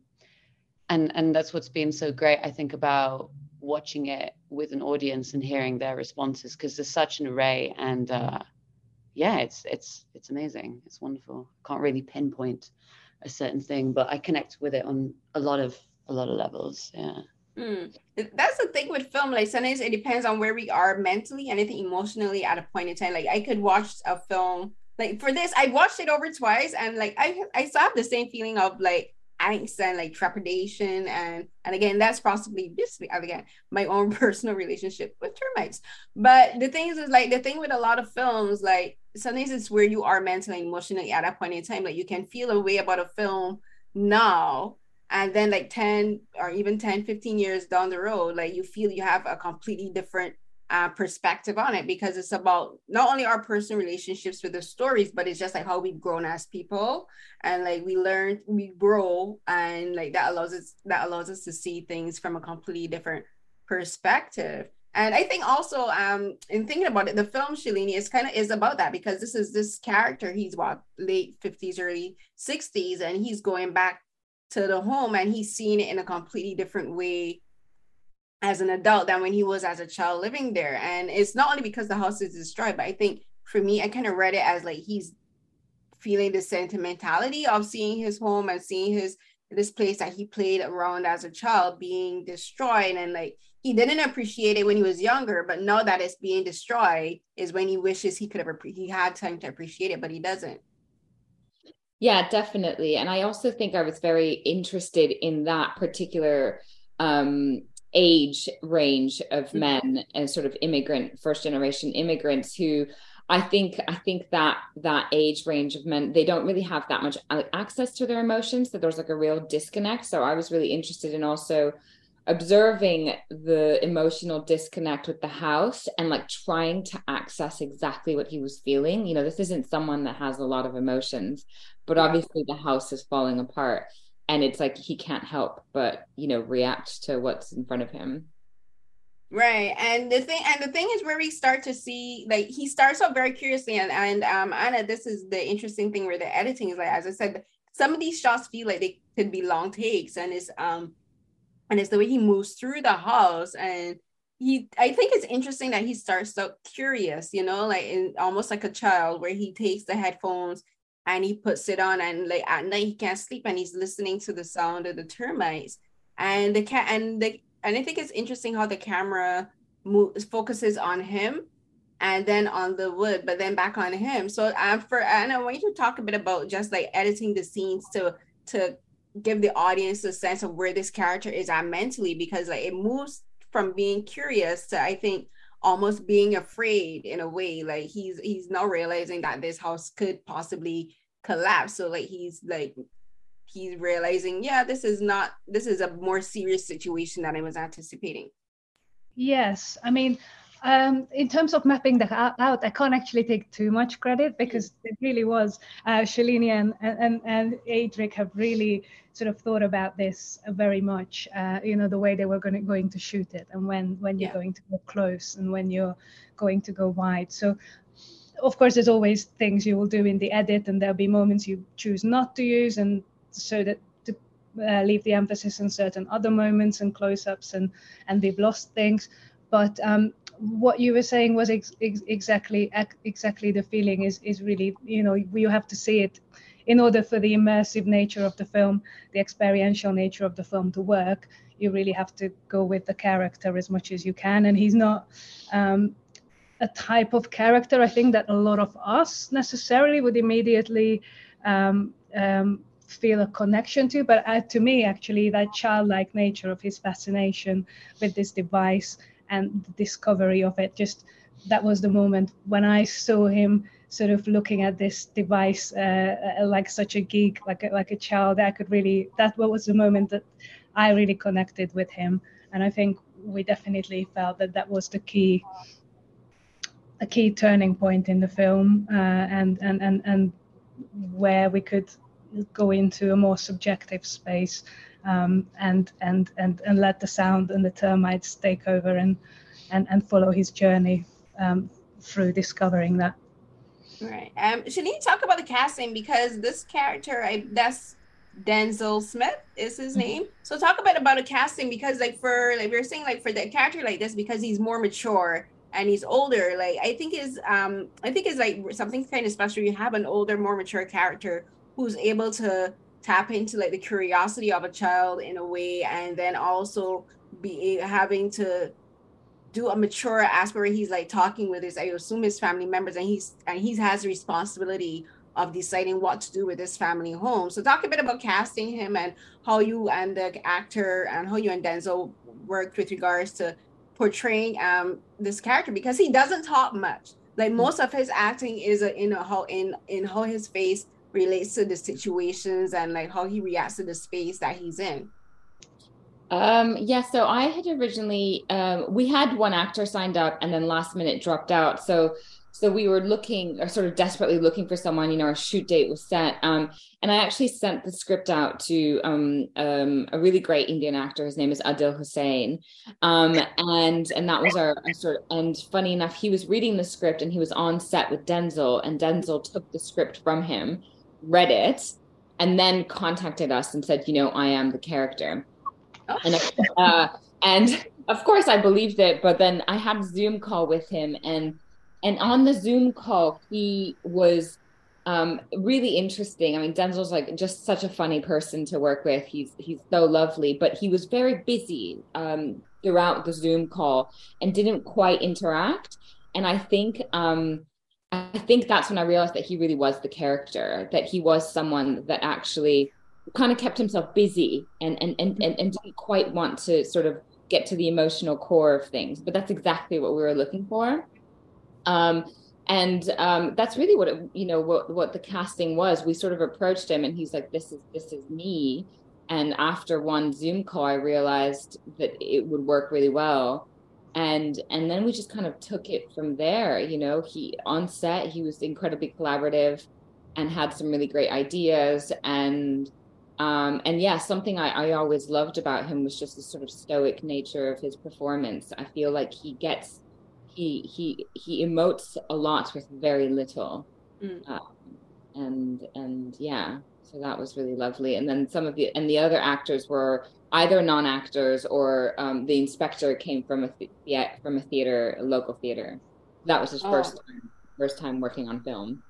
and and that's what's been so great i think about watching it with an audience and hearing their responses because there's such an array and uh, yeah it's it's it's amazing. It's wonderful. Can't really pinpoint a certain thing but i connect with it on a lot of a lot of levels yeah. Mm. that's the thing with film like sometimes it depends on where we are mentally and I think emotionally at a point in time. Like i could watch a film like for this i watched it over twice and like i i still have the same feeling of like angst and like trepidation and and again that's possibly this again my own (laughs) personal relationship with termites. But the thing is, is like the thing with a lot of films like sometimes it's where you are mentally emotionally at a point in time like you can feel a way about a film now and then like 10 or even 10 15 years down the road like you feel you have a completely different uh, perspective on it because it's about not only our personal relationships with the stories, but it's just like how we've grown as people and like we learn, we grow, and like that allows us that allows us to see things from a completely different perspective. And I think also, um, in thinking about it, the film Shalini is kind of is about that because this is this character. He's what late fifties, early sixties, and he's going back to the home and he's seeing it in a completely different way as an adult than when he was as a child living there. And it's not only because the house is destroyed, but I think for me, I kind of read it as like he's feeling the sentimentality of seeing his home and seeing his this place that he played around as a child being destroyed and like he didn't appreciate it when he was younger but now that it's being destroyed is when he wishes he could have he had time to appreciate it but he doesn't. Yeah definitely. And i also think i was very interested in that particular um age range of mm-hmm. men and sort of immigrant first generation immigrants who I think I think that that age range of men they don't really have that much access to their emotions so there's like a real disconnect. So I was really interested in also observing the emotional disconnect with the house and like trying to access exactly what he was feeling. You know this isn't someone that has a lot of emotions but obviously the house is falling apart and it's like he can't help but you know react to what's in front of him. Right. And the thing and the thing is where we start to see like he starts off very curiously and and um anna this is the interesting thing where the editing is like as i said some of these shots feel like they could be long takes and it's um and it's the way he moves through the house and he i think it's interesting that he starts so curious you know like in almost like a child where he takes the headphones and he puts it on and like at night he can't sleep and he's listening to the sound of the termites. And the cat and the and I think it's interesting how the camera moves focuses on him and then on the wood but then back on him. So um for and I want you to talk a bit about just like editing the scenes to to give the audience a sense of where this character is at mentally because like it moves from being curious to I think almost being afraid in a way. Like he's he's now realizing that this house could possibly collapse. So like he's like he's realizing yeah this is not this is a more serious situation than i was anticipating. Yes. I mean um, in terms of mapping that out, I can't actually take too much credit because it really was uh, Shalini and, and, and Adric have really sort of thought about this very much. Uh, you know, the way they were going to, going to shoot it and when, when you're yeah. going to go close and when you're going to go wide. So, of course, there's always things you will do in the edit and there'll be moments you choose not to use and so that to uh, leave the emphasis on certain other moments and close-ups and and they've lost things. But um, what you were saying was ex- ex- exactly ex- exactly the feeling is is really you know you have to see it in order for the immersive nature of the film the experiential nature of the film to work you really have to go with the character as much as you can. And he's not um, a type of character i think that a lot of us necessarily would immediately um, um, feel a connection to. But uh, to me actually that childlike nature of his fascination with this device and the discovery of it just that was the moment when I saw him sort of looking at this device uh, uh, like such a geek, like a, like a child. I could really that was the moment that I really connected with him, and I think we definitely felt that that was the key a key turning point in the film uh, and, and and and where we could go into a more subjective space um, and and and and let the sound and the termites take over and and and follow his journey um, through discovering that. Right. Um, you talk about the casting because this character, I that's Denzil Smith is his mm-hmm. name. So talk a bit about a casting because like for like we are saying like for the character like this because he's more mature and he's older. Like I think is um I think is like something kind of special. You have an older, more mature character who's able to tap into like the curiosity of a child in a way, and then also be having to do a mature aspect where he's like talking with his I assume his family members, and he's and he has responsibility of deciding what to do with his family home. So talk a bit about casting him and how you and the actor and how you and Denzil worked with regards to portraying um this character because he doesn't talk much. Like most of his acting is in a, how in in how his face relates to the situations and like how he reacts to the space that he's in. Um, yeah, so I had originally um, we had one actor signed up and then last minute dropped out. So so we were looking or sort of desperately looking for someone you know our shoot date was set um, and i actually sent the script out to um, um, a really great indian actor his name is adil hussain um, and and that was our, our, sort of and funny enough he was reading the script and he was on set with Denzil, and Denzil took the script from him read it and then contacted us and said you know i am the character. And uh, and of course i believed it but then i had zoom call with him and and on the Zoom call, he was um, really interesting. I mean, Denzil's like just such a funny person to work with. He's he's so lovely, but he was very busy um, throughout the Zoom call and didn't quite interact. And I think um, I think that's when I realized that he really was the character. That he was someone that actually kind of kept himself busy and and and and, and didn't quite want to sort of get to the emotional core of things. But that's exactly what we were looking for. Um, and um, that's really what it, you know what what the casting was. We sort of approached him, and he's like, "This is this is me." And after one Zoom call, I realized that it would work really well, and and then we just kind of took it from there. You know, he on set he was incredibly collaborative, and had some really great ideas and. Um, and yeah, something I, I always loved about him was just the sort of stoic nature of his performance. I feel like he gets he he he emotes a lot with very little mm. um, and and yeah so that was really lovely and then some of the and the other actors were either non-actors or um, the inspector came from a th- from a theater a local theater that was his oh. first time, first time working on film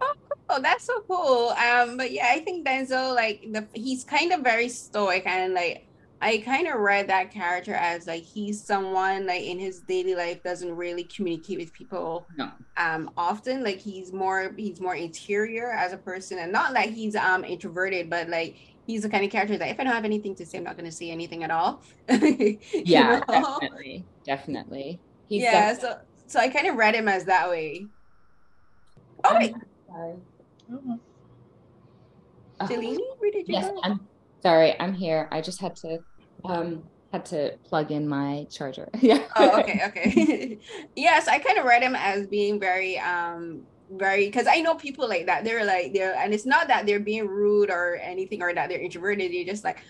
oh cool that's so cool um but yeah i think denzil like the he's kind of very stoic and like I kind of read that character as like he's someone like in his daily life doesn't really communicate with people no. um often like he's more he's more interior as a person and not that he's um introverted but like he's the kind of character that if I don't have anything to say I'm not going to say anything at all. (laughs) yeah, know? definitely. Definitely. He's yeah, definitely... so so I kind of read him as that way. Oh wait. Sorry. Mm-hmm. where did you yes, go? I'm sorry, I'm here. I just had to um, had to plug in my charger. (laughs) yeah. oh, okay, okay. (laughs) yes, I kind of read him as being very, um, very because I know people like that. They're like they're, and it's not that they're being rude or anything or that they're introverted. They're just like,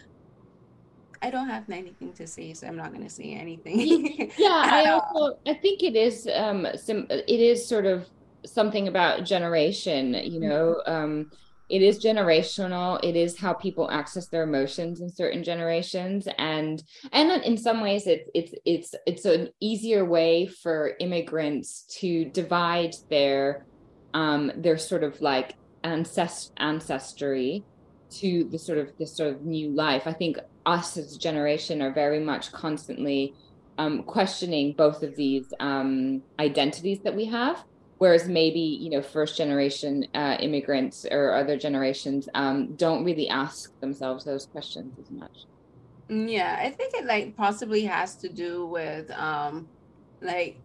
I don't have anything to say, so I'm not going to say anything. yeah, (laughs) I also I think it is um, some it is sort of something about generation. You know. Um, it is generational it is how people access their emotions in certain generations and and in some ways it's it's it's it's an easier way for immigrants to divide their um their sort of like ancest- ancestry to the sort of this sort of new life i think us as a generation are very much constantly um, questioning both of these um, identities that we have whereas maybe you know first generation uh, immigrants or other generations um, don't really ask themselves those questions as much. Yeah i think it like possibly has to do with um like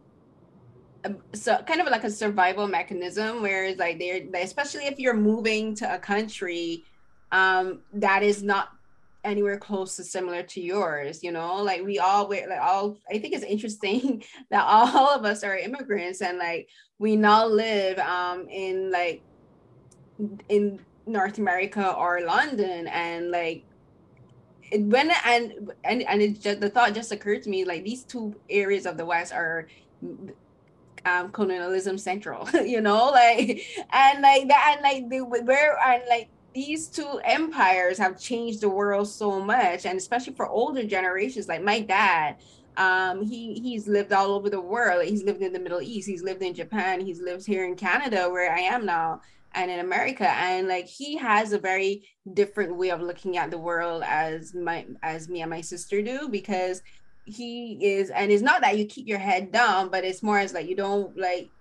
so kind of like a survival mechanism where it's like they're especially if you're moving to a country um that is not anywhere close to similar to yours you know? Like we all we like all i think it's interesting (laughs) that all of us are immigrants and like we now live um in like in north america or london and like it, when and and and it just the thought just occurred to me like these two areas of the west are um colonialism central (laughs) you know like and like that and like the where and like these two empires have changed the world so much and especially for older generations like my dad um he he's lived all over the world. He's lived in the middle east. He's lived in japan. He's lived here in canada where i am now and in america. And like he has a very different way of looking at the world as my as me and my sister do because he is and it's not that you keep your head down but it's more as like you don't like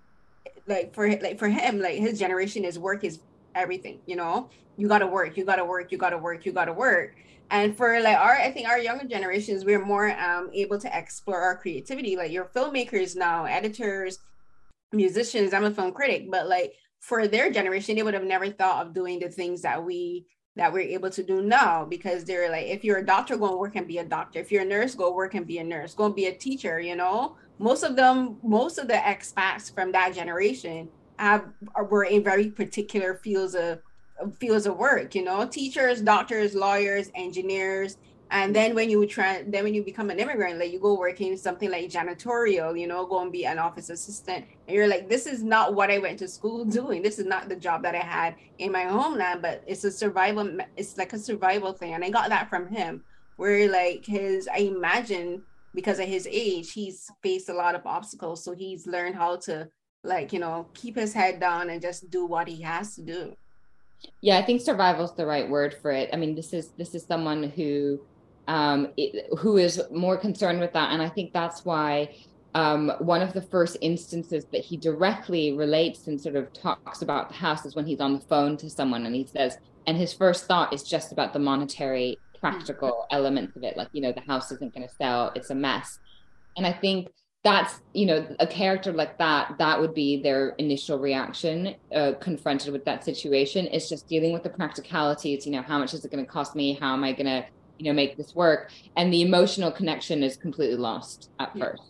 like for like for him like his generation his work is everything you know? You got to work you got to work you got to work you got to work and for like our i think our younger generations we're more um able to explore our creativity. Like your filmmakers now editors musicians i'm a film critic but like for their generation they would have never thought of doing the things that we that we're able to do now because they're like if you're a doctor go and work and be a doctor. If you're a nurse go work and be a nurse. Go and be a teacher you know? Most of them most of the expats from that generation have were in very particular fields of fields of work you know teachers doctors lawyers engineers. And then when you try then when you become an immigrant like you go working something like janitorial you know go and be an office assistant. And you're like this is not what i went to school (laughs) doing. This is not the job that i had in my homeland but it's a survival it's like a survival thing. And i got that from him where like his i imagine because of his age he's faced a lot of obstacles. So he's learned how to like you know keep his head down and just do what he has to do yeah i think survival is the right word for it i mean this is this is someone who um, it, who is more concerned with that. And I think that's why um, one of the first instances that he directly relates and sort of talks about the house is when he's on the phone to someone and he says, and his first thought is just about the monetary, practical elements of it. Like, you know, the house isn't going to sell, it's a mess. And I think that's you know a character like that that would be their initial reaction uh, confronted with that situation. Is just dealing with the practicalities you know how much is it going to cost me? How am i going to you know make this work? And the emotional connection is completely lost at yeah. first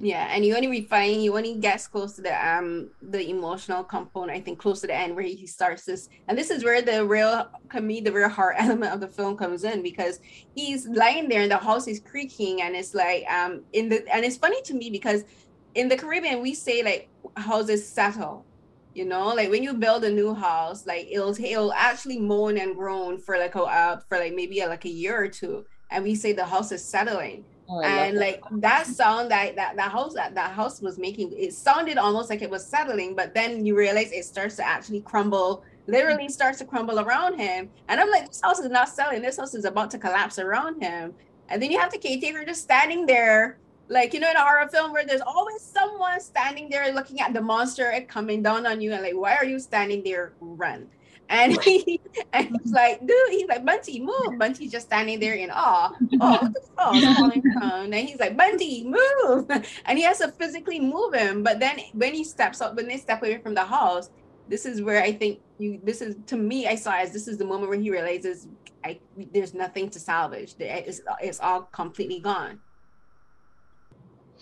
yeah and you only refine you only gets close to the um the emotional component i think close to the end where he starts this and this is where the real me the real heart (laughs) element of the film comes in because he's lying there and the house is creaking and it's like um in the and it's funny to me because in the caribbean we say like houses settle you know? Like when you build a new house like it'll it'll actually moan and groan for like a uh, for like maybe a, like a year or two and we say the house is settling oh, and like that sound that, that that house that that house was making it sounded almost like it was settling but then you realize it starts to actually crumble literally starts to crumble around him. And i'm like this house is not selling. This house is about to collapse around him. And then you have the caretaker just standing there like you know in a horror film where there's always someone standing there looking at the monster coming down on you and like why are you standing there? Run and (laughs) he and he's like dude he's like bunty move. Bunty's just standing there in awe. Oh and he's like bunty move. (laughs) And he has to physically move him. But then when he steps up when they step away from the house this is where i think you this is to me i saw as this is the moment where he realizes i there's nothing to salvage. It's, it's all completely gone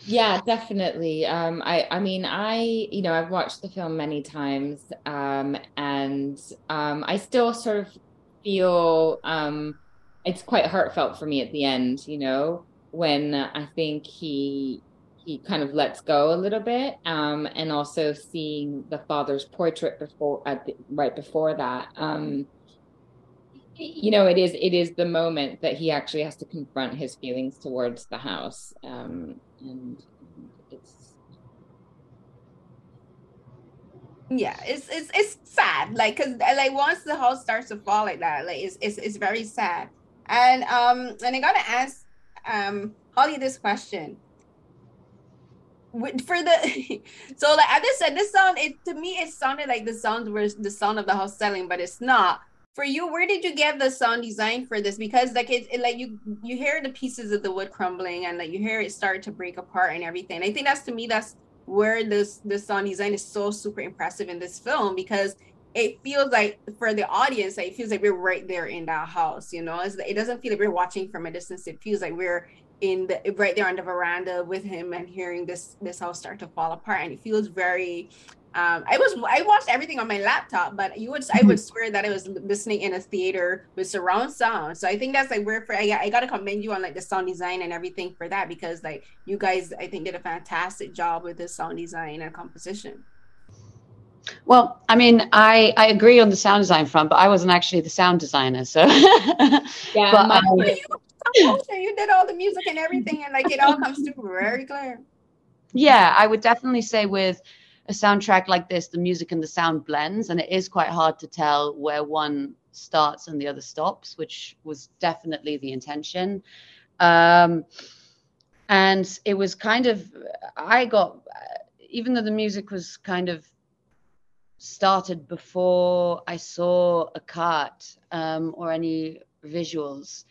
yeah definitely. Um i i mean i you know i've watched the film many times um and um i still sort of feel um it's quite heartfelt for me at the end you know when i think he he kind of lets go a little bit um and also seeing the father's portrait before at the, right before that. Um you know it is it is the moment that he actually has to confront his feelings towards the house um and it's yeah it's it's it's sad like because like once the house starts to fall like that like it's it's, it's very sad. And um and i gotta ask um holly this question. For the (laughs) so like I just said this sound it to me it sounded like the sound was the sound of the house selling but it's not for you where did you get the sound design for this because like it, it, like you you hear the pieces of the wood crumbling and like you hear it start to break apart and everything i think that's to me that's where this the sound design is so super impressive in this film because it feels like for the audience, like, it feels like we're right there in that house. You know, it's, it doesn't feel like we're watching from a distance. It feels like we're in the right there on the veranda with him and hearing this this house start to fall apart, and it feels very um, I was I watched everything on my laptop, but you would I would swear that I was listening in a theater with surround sound. So I think that's like where for I, I got to commend you on like the sound design and everything for that because like you guys I think did a fantastic job with the sound design and composition. Well, I mean, I I agree on the sound design front, but I wasn't actually the sound designer, so (laughs) yeah. but, um, you, you did all the music and everything, and like it all comes through very clear. Yeah, I would definitely say with a soundtrack like this, the music and the sound blends, and it is quite hard to tell where one starts and the other stops, which was definitely the intention. Um, and it was kind of, I got, even though the music was kind of started before I saw a cut um, or any visuals,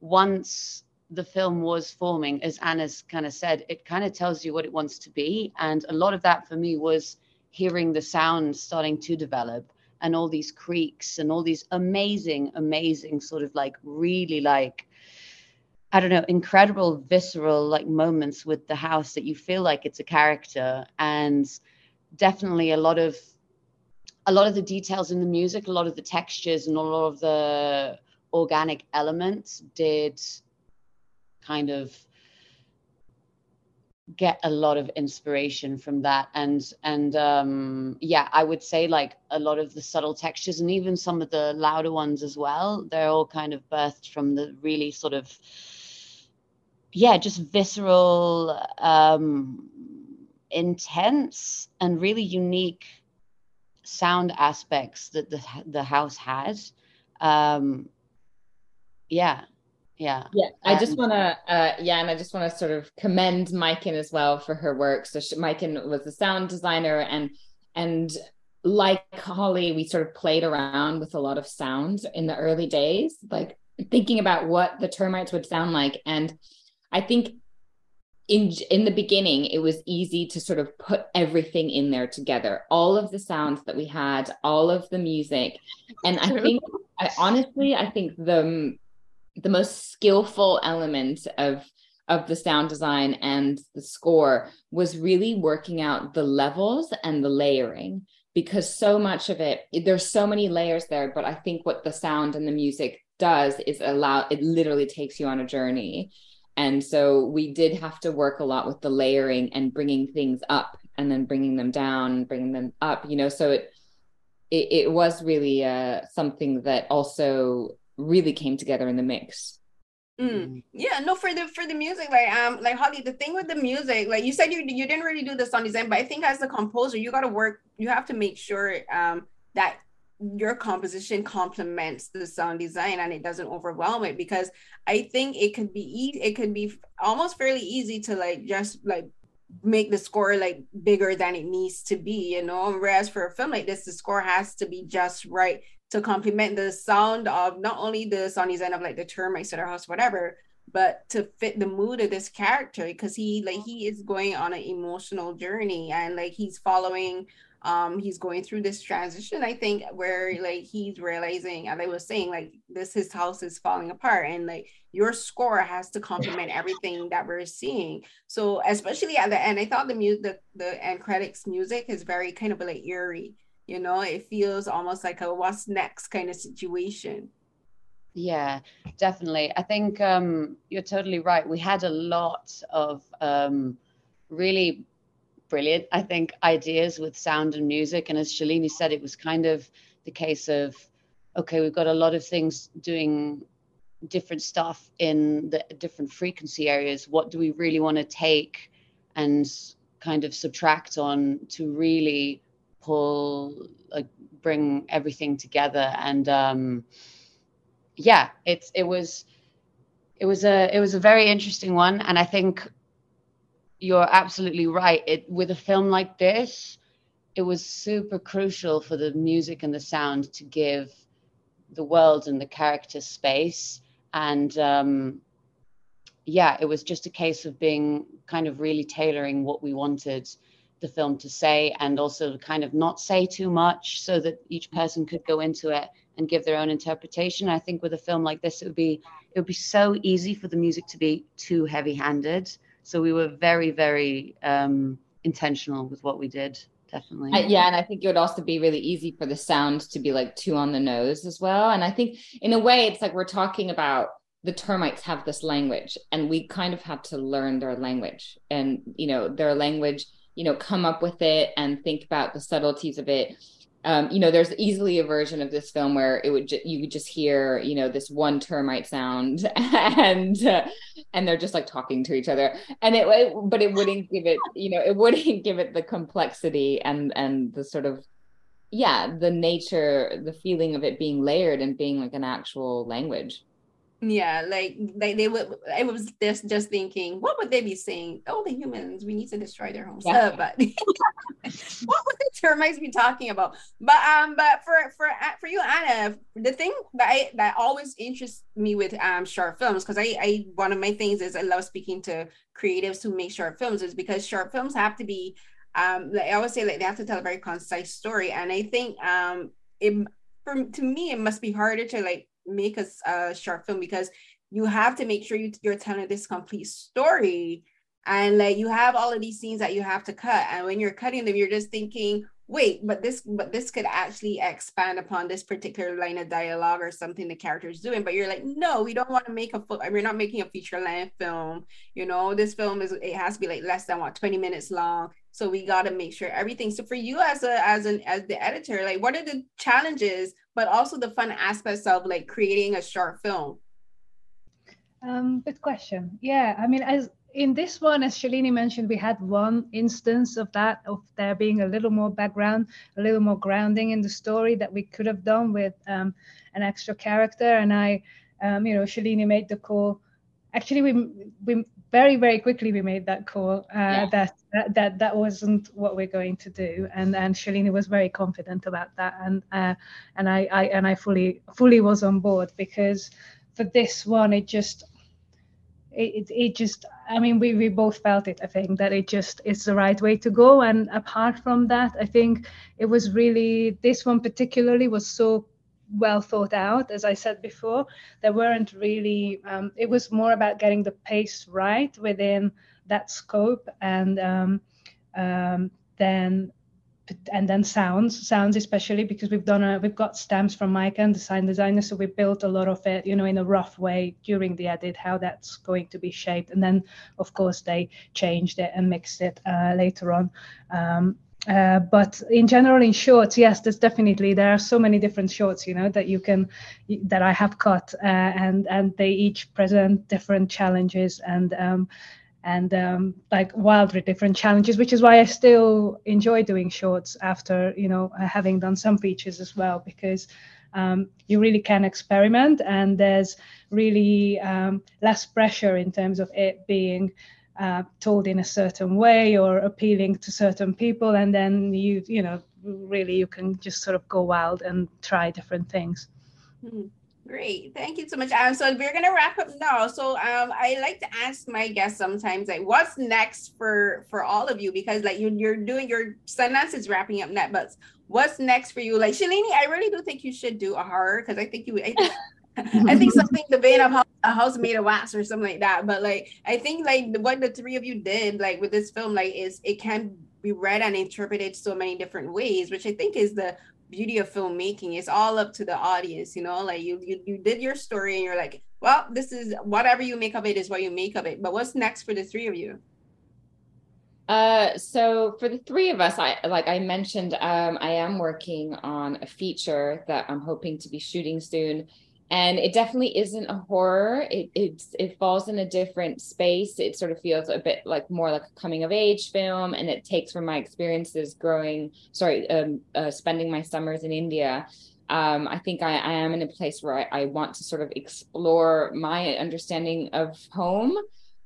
once the film was forming, as Anna's kind of said, it kind of tells you what it wants to be. And a lot of that for me was hearing the sound starting to develop and all these creaks and all these amazing, amazing sort of like really like, I don't know, incredible visceral like moments with the house that you feel like it's a character. And definitely a lot of a lot of the details in the music, a lot of the textures and a lot of the organic elements did kind of get a lot of inspiration from that. And and um yeah i would say like a lot of the subtle textures and even some of the louder ones as well they're all kind of birthed from the really sort of yeah just visceral um intense and really unique sound aspects that the the house has. Um yeah yeah. Yeah i just want to uh yeah and i just want to sort of commend Maiken as well for her work. So she, Maiken was a sound designer and and like holly we sort of played around with a lot of sounds in the early days like thinking about what the termites would sound like. And i think in in the beginning it was easy to sort of put everything in there together all of the sounds that we had all of the music. And i think i honestly i think the the most skillful element of of the sound design and the score was really working out the levels and the layering because so much of it there's so many layers there but i think what the sound and the music does is allow it literally takes you on a journey. And so we did have to work a lot with the layering and bringing things up and then bringing them down bringing them up you know so it it, it was really uh, something that also really came together in the mix. Mm. mm. Yeah, no, for the for the music, like um, like Holly, the thing with the music, like you said, you you didn't really do the sound design, but I think as a composer, you got to work. You have to make sure um that your composition complements the sound design and it doesn't overwhelm it because I think it could be easy. It could be almost fairly easy to like just like make the score like bigger than it needs to be, you know. Whereas for a film like this, the score has to be just right to complement the sound of not only the sound design of like the termites at our house, whatever, but to fit the mood of this character because he like he is going on an emotional journey and like he's following um he's going through this transition i think where like he's realizing and i was saying like this his house is falling apart and like your score has to complement everything that we're seeing. So especially at the end i thought the music the, the end credits music is very kind of like eerie you know it feels almost like a what's next kind of situation. Yeah definitely. I think um, you're totally right. We had a lot of um, really brilliant i think ideas with sound and music. And as shalini said it was kind of the case of okay we've got a lot of things doing different stuff in the different frequency areas. What do we really want to take and kind of subtract on to really pull like bring everything together and um yeah it's it was it was a it was a very interesting one. And i think you're absolutely right. It with a film like this it was super crucial for the music and the sound to give the world and the character space. And um yeah it was just a case of being kind of really tailoring what we wanted the film to say and also kind of not say too much so that each person could go into it and give their own interpretation. I think with a film like this, it would be it would be so easy for the music to be too heavy-handed. So we were very, very um, intentional with what we did. Definitely. Yeah, and I think it would also be really easy for the sound to be like too on the nose as well. And I think in a way, it's like we're talking about the termites have this language, and we kind of had to learn their language, and you know their language you know come up with it and think about the subtleties of it. Um, you know, there's easily a version of this film where it would ju- you would just hear, you know, this one termite sound, (laughs) and uh, and they're just like talking to each other, and it, it, but it wouldn't give it, you know, it wouldn't give it the complexity and and the sort of, yeah, the nature, the feeling of it being layered and being like an actual language yeah like they, they would i was just just thinking what would they be saying? Oh the humans we need to destroy their homes. Yeah. uh, but (laughs) what would the termites be talking about? But um but for for uh, for you anna the thing that i that always interests me with um short films because i i one of my things is i love speaking to creatives who make short films is because short films have to be um like i always say like they have to tell a very concise story. And i think um it for to me it must be harder to like make a, a short film because you have to make sure you, you're telling this complete story and like you have all of these scenes that you have to cut. And when you're cutting them you're just thinking wait but this but this could actually expand upon this particular line of dialogue or something the character is doing but you're like no we don't want to make a full we're not making a feature length film. You know this film is it has to be like less than what 20 minutes long. So we got to make sure everything so for you as a as an as the editor like what are the challenges but also the fun aspects of like creating a short film? Um good question. Yeah i mean as in this one, as Shalini mentioned, we had one instance of that, of there being a little more background, a little more grounding in the story that we could have done with um, an extra character. And I, um, you know, Shalini made the call. Actually, we we very very quickly we made that call uh, yeah. that, that that that wasn't what we're going to do, and and Shalini was very confident about that, and uh, and I, I and I fully fully was on board because for this one it just it, it just i mean we, we both felt it i think that it just is the right way to go. And apart from that i think it was really this one particularly was so well thought out as i said before. There weren't really um, it was more about getting the pace right within that scope. And um, um, then and then sounds sounds especially because we've done a we've got stamps from Maiken and the design designer so we built a lot of it you know in a rough way during the edit how that's going to be shaped and then of course they changed it and mixed it uh, later on. Um, uh, but in general in shorts yes there's definitely there are so many different shorts you know that you can that i have cut uh, and and they each present different challenges and um, and um, like wildly different challenges, which is why I still enjoy doing shorts after you know having done some features as well, because um, you really can experiment and there's really um, less pressure in terms of it being uh, told in a certain way or appealing to certain people, and then you you know really you can just sort of go wild and try different things. Mm-hmm. Great. Thank you so much. Um, so we're gonna wrap up now. So um, I like to ask my guests sometimes like what's next for for all of you because like you you're doing your Sundance is wrapping up net, but what's next for you? Like Shalini, I really do think you should do a horror because I think you I think (laughs) I think something the vein of a house made of wax or something like that. But like I think like what the three of you did like with this film like is it can be read and interpreted so many different ways, which I think is the beauty of filmmaking it's all up to the audience you know like you, you you did your story and you're like well this is whatever you make of it is what you make of it but what's next for the three of you? Uh so for the three of us i like i mentioned um i am working on a feature that i'm hoping to be shooting soon and it definitely isn't a horror. It it's it falls in a different space. It sort of feels a bit like more like a coming of age film and it takes from my experiences growing sorry um, uh, spending my summers in india. Um, I think I, I, am in a place where I, I, want to sort of explore my understanding of home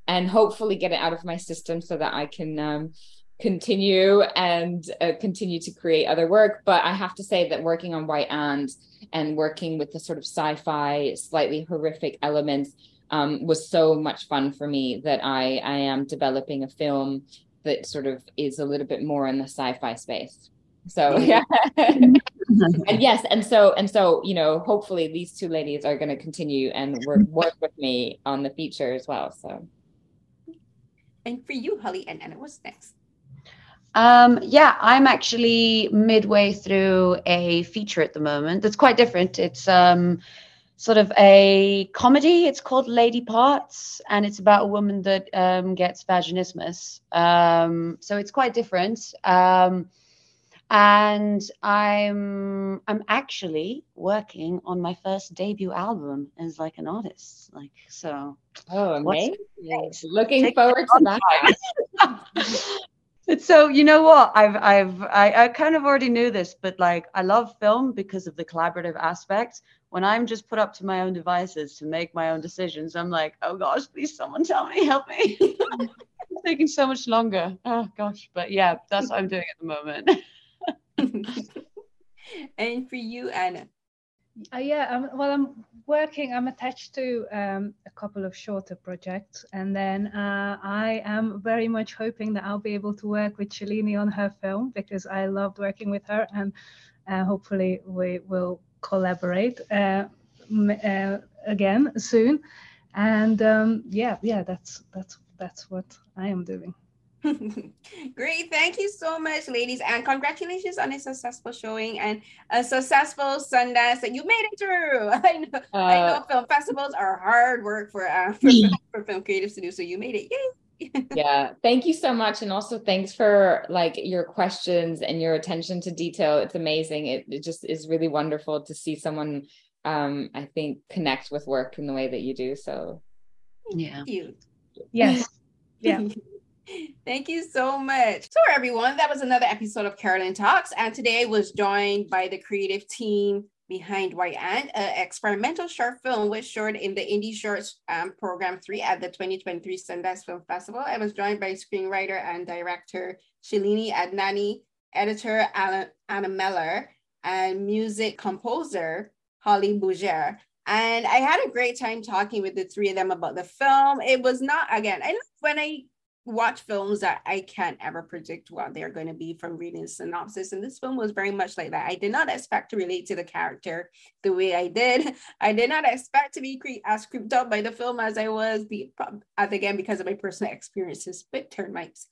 and hopefully get it out of my system so that I can um, continue and uh, continue to create other work. But I have to say that working on White Ant and working with the sort of sci-fi, slightly horrific elements um, was so much fun for me that I I am developing a film that sort of is a little bit more in the sci-fi space. So yeah. (laughs) and yes, and so and so, you know, hopefully these two ladies are going to continue and work work with me on the feature as well. So and for you, Holly and Anna, what's next? Um, yeah, I'm actually midway through a feature at the moment that's quite different. It's um, sort of a comedy. It's called Lady Parts, and it's about a woman that um, gets vaginismus. Um, so it's quite different. Um, and I'm I'm actually working on my first debut album as like an artist. Like so. Oh, amazing! Looking forward to that. (laughs) (laughs) so you know what? I've i've I, I kind of already knew this but like i love film because of the collaborative aspect when i'm just put up to my own devices to make my own decisions i'm like oh gosh please someone tell me help me. (laughs) It's taking so much longer. Oh gosh. But yeah that's what i'm doing at the moment. (laughs) (laughs) And for you anna uh, yeah, um, well, I'm working. I'm attached to um, a couple of shorter projects, and then uh, I am very much hoping that I'll be able to work with Shalini on her film because I loved working with her, and uh, hopefully we will collaborate uh, uh, again soon. And um, yeah, yeah, that's that's that's what I am doing. (laughs) Great. Thank you so much, ladies. And congratulations on a successful showing and a successful Sundance that you made it through. (laughs) I know, uh, I know film festivals are hard work for, uh, (laughs) for, for film creatives to do. So you made it. Yay. yeah thank you so much and also thanks for like your questions and your attention to detail it's amazing it, it just is really wonderful to see someone um i think connect with work in the way that you do so yeah you yes yeah Thank you so much. So, everyone, that was another episode of Carolyn Talks. And today was joined by the creative team behind White Ant, an experimental short film which showed in the Indie Shorts um, Program 3 at the 2023 Sundance Film Festival. I was joined by screenwriter and director Shalini Adnani, editor Anna, Anna Meller, and music composer Holly Bouger. And I had a great time talking with the three of them about the film. It was not, again, I know when I watch films that I can't ever predict what they're going to be from reading the synopsis. And this film was very much like that. I did not expect to relate to the character the way I did. (laughs) I did not expect to be cre- as creeped out by the film as I was, be, again, because of my personal experiences with termites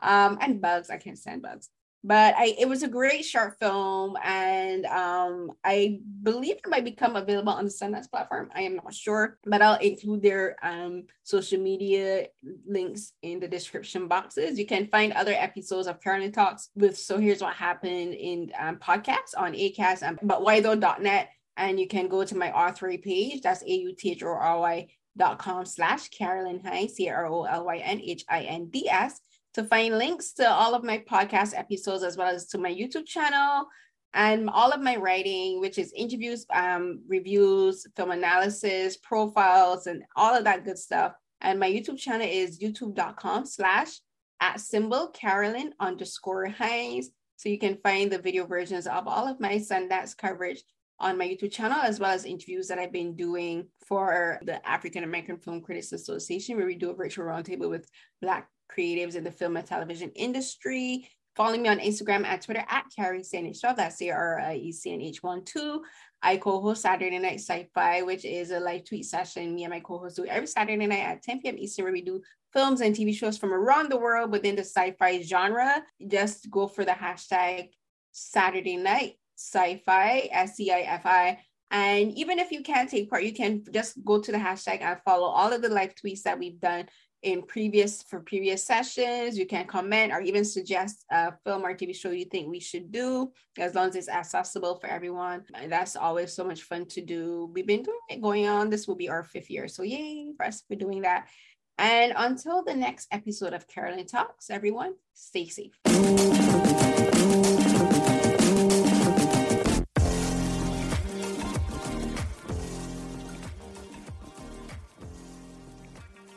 um, and bugs. I can't stand bugs but I it was a great short film, and um, I believe it might become available on the Sundance platform. I am not sure, but I'll include their um, social media links in the description boxes. You can find other episodes of Carolyn Talks with So Here's What Happened in um, podcasts on ACAST and but why though.net. And you can go to my Authory page. That's A-U-T-H-O-R-Y dot com slash Carolyn Hinds, C-R-O-L-Y-N-H-I-N-D-S to find links to all of my podcast episodes as well as to my YouTube channel and all of my writing, which is interviews, um, reviews, film analysis, profiles, and all of that good stuff. And my YouTube channel is youtube.com slash at symbol Carolyn underscore Hinds. So you can find the video versions of all of my Sundance coverage on my YouTube channel, as well as interviews that I've been doing for the African American Film Critics Association, where we do a virtual roundtable with Black creatives in the film and television industry. Follow me on Instagram and Twitter at Carrie CNH12. That's C R I E C N H 1 2. I co host Saturday Night Sci Fi, which is a live tweet session me and my co host do every Saturday night at 10 p.m. Eastern, where we do films and TV shows from around the world within the sci fi genre. Just go for the hashtag Saturday Night Sci Fi, S C I F I. And even if you can't take part, you can just go to the hashtag and follow all of the live tweets that we've done in previous for previous sessions. You can comment or even suggest a film or TV show you think we should do, as long as it's accessible for everyone. And that's always so much fun to do. We've been doing it going on. This will be our fifth year. So yay for us for doing that. And until the next episode of Carolyn Talks, everyone, stay safe.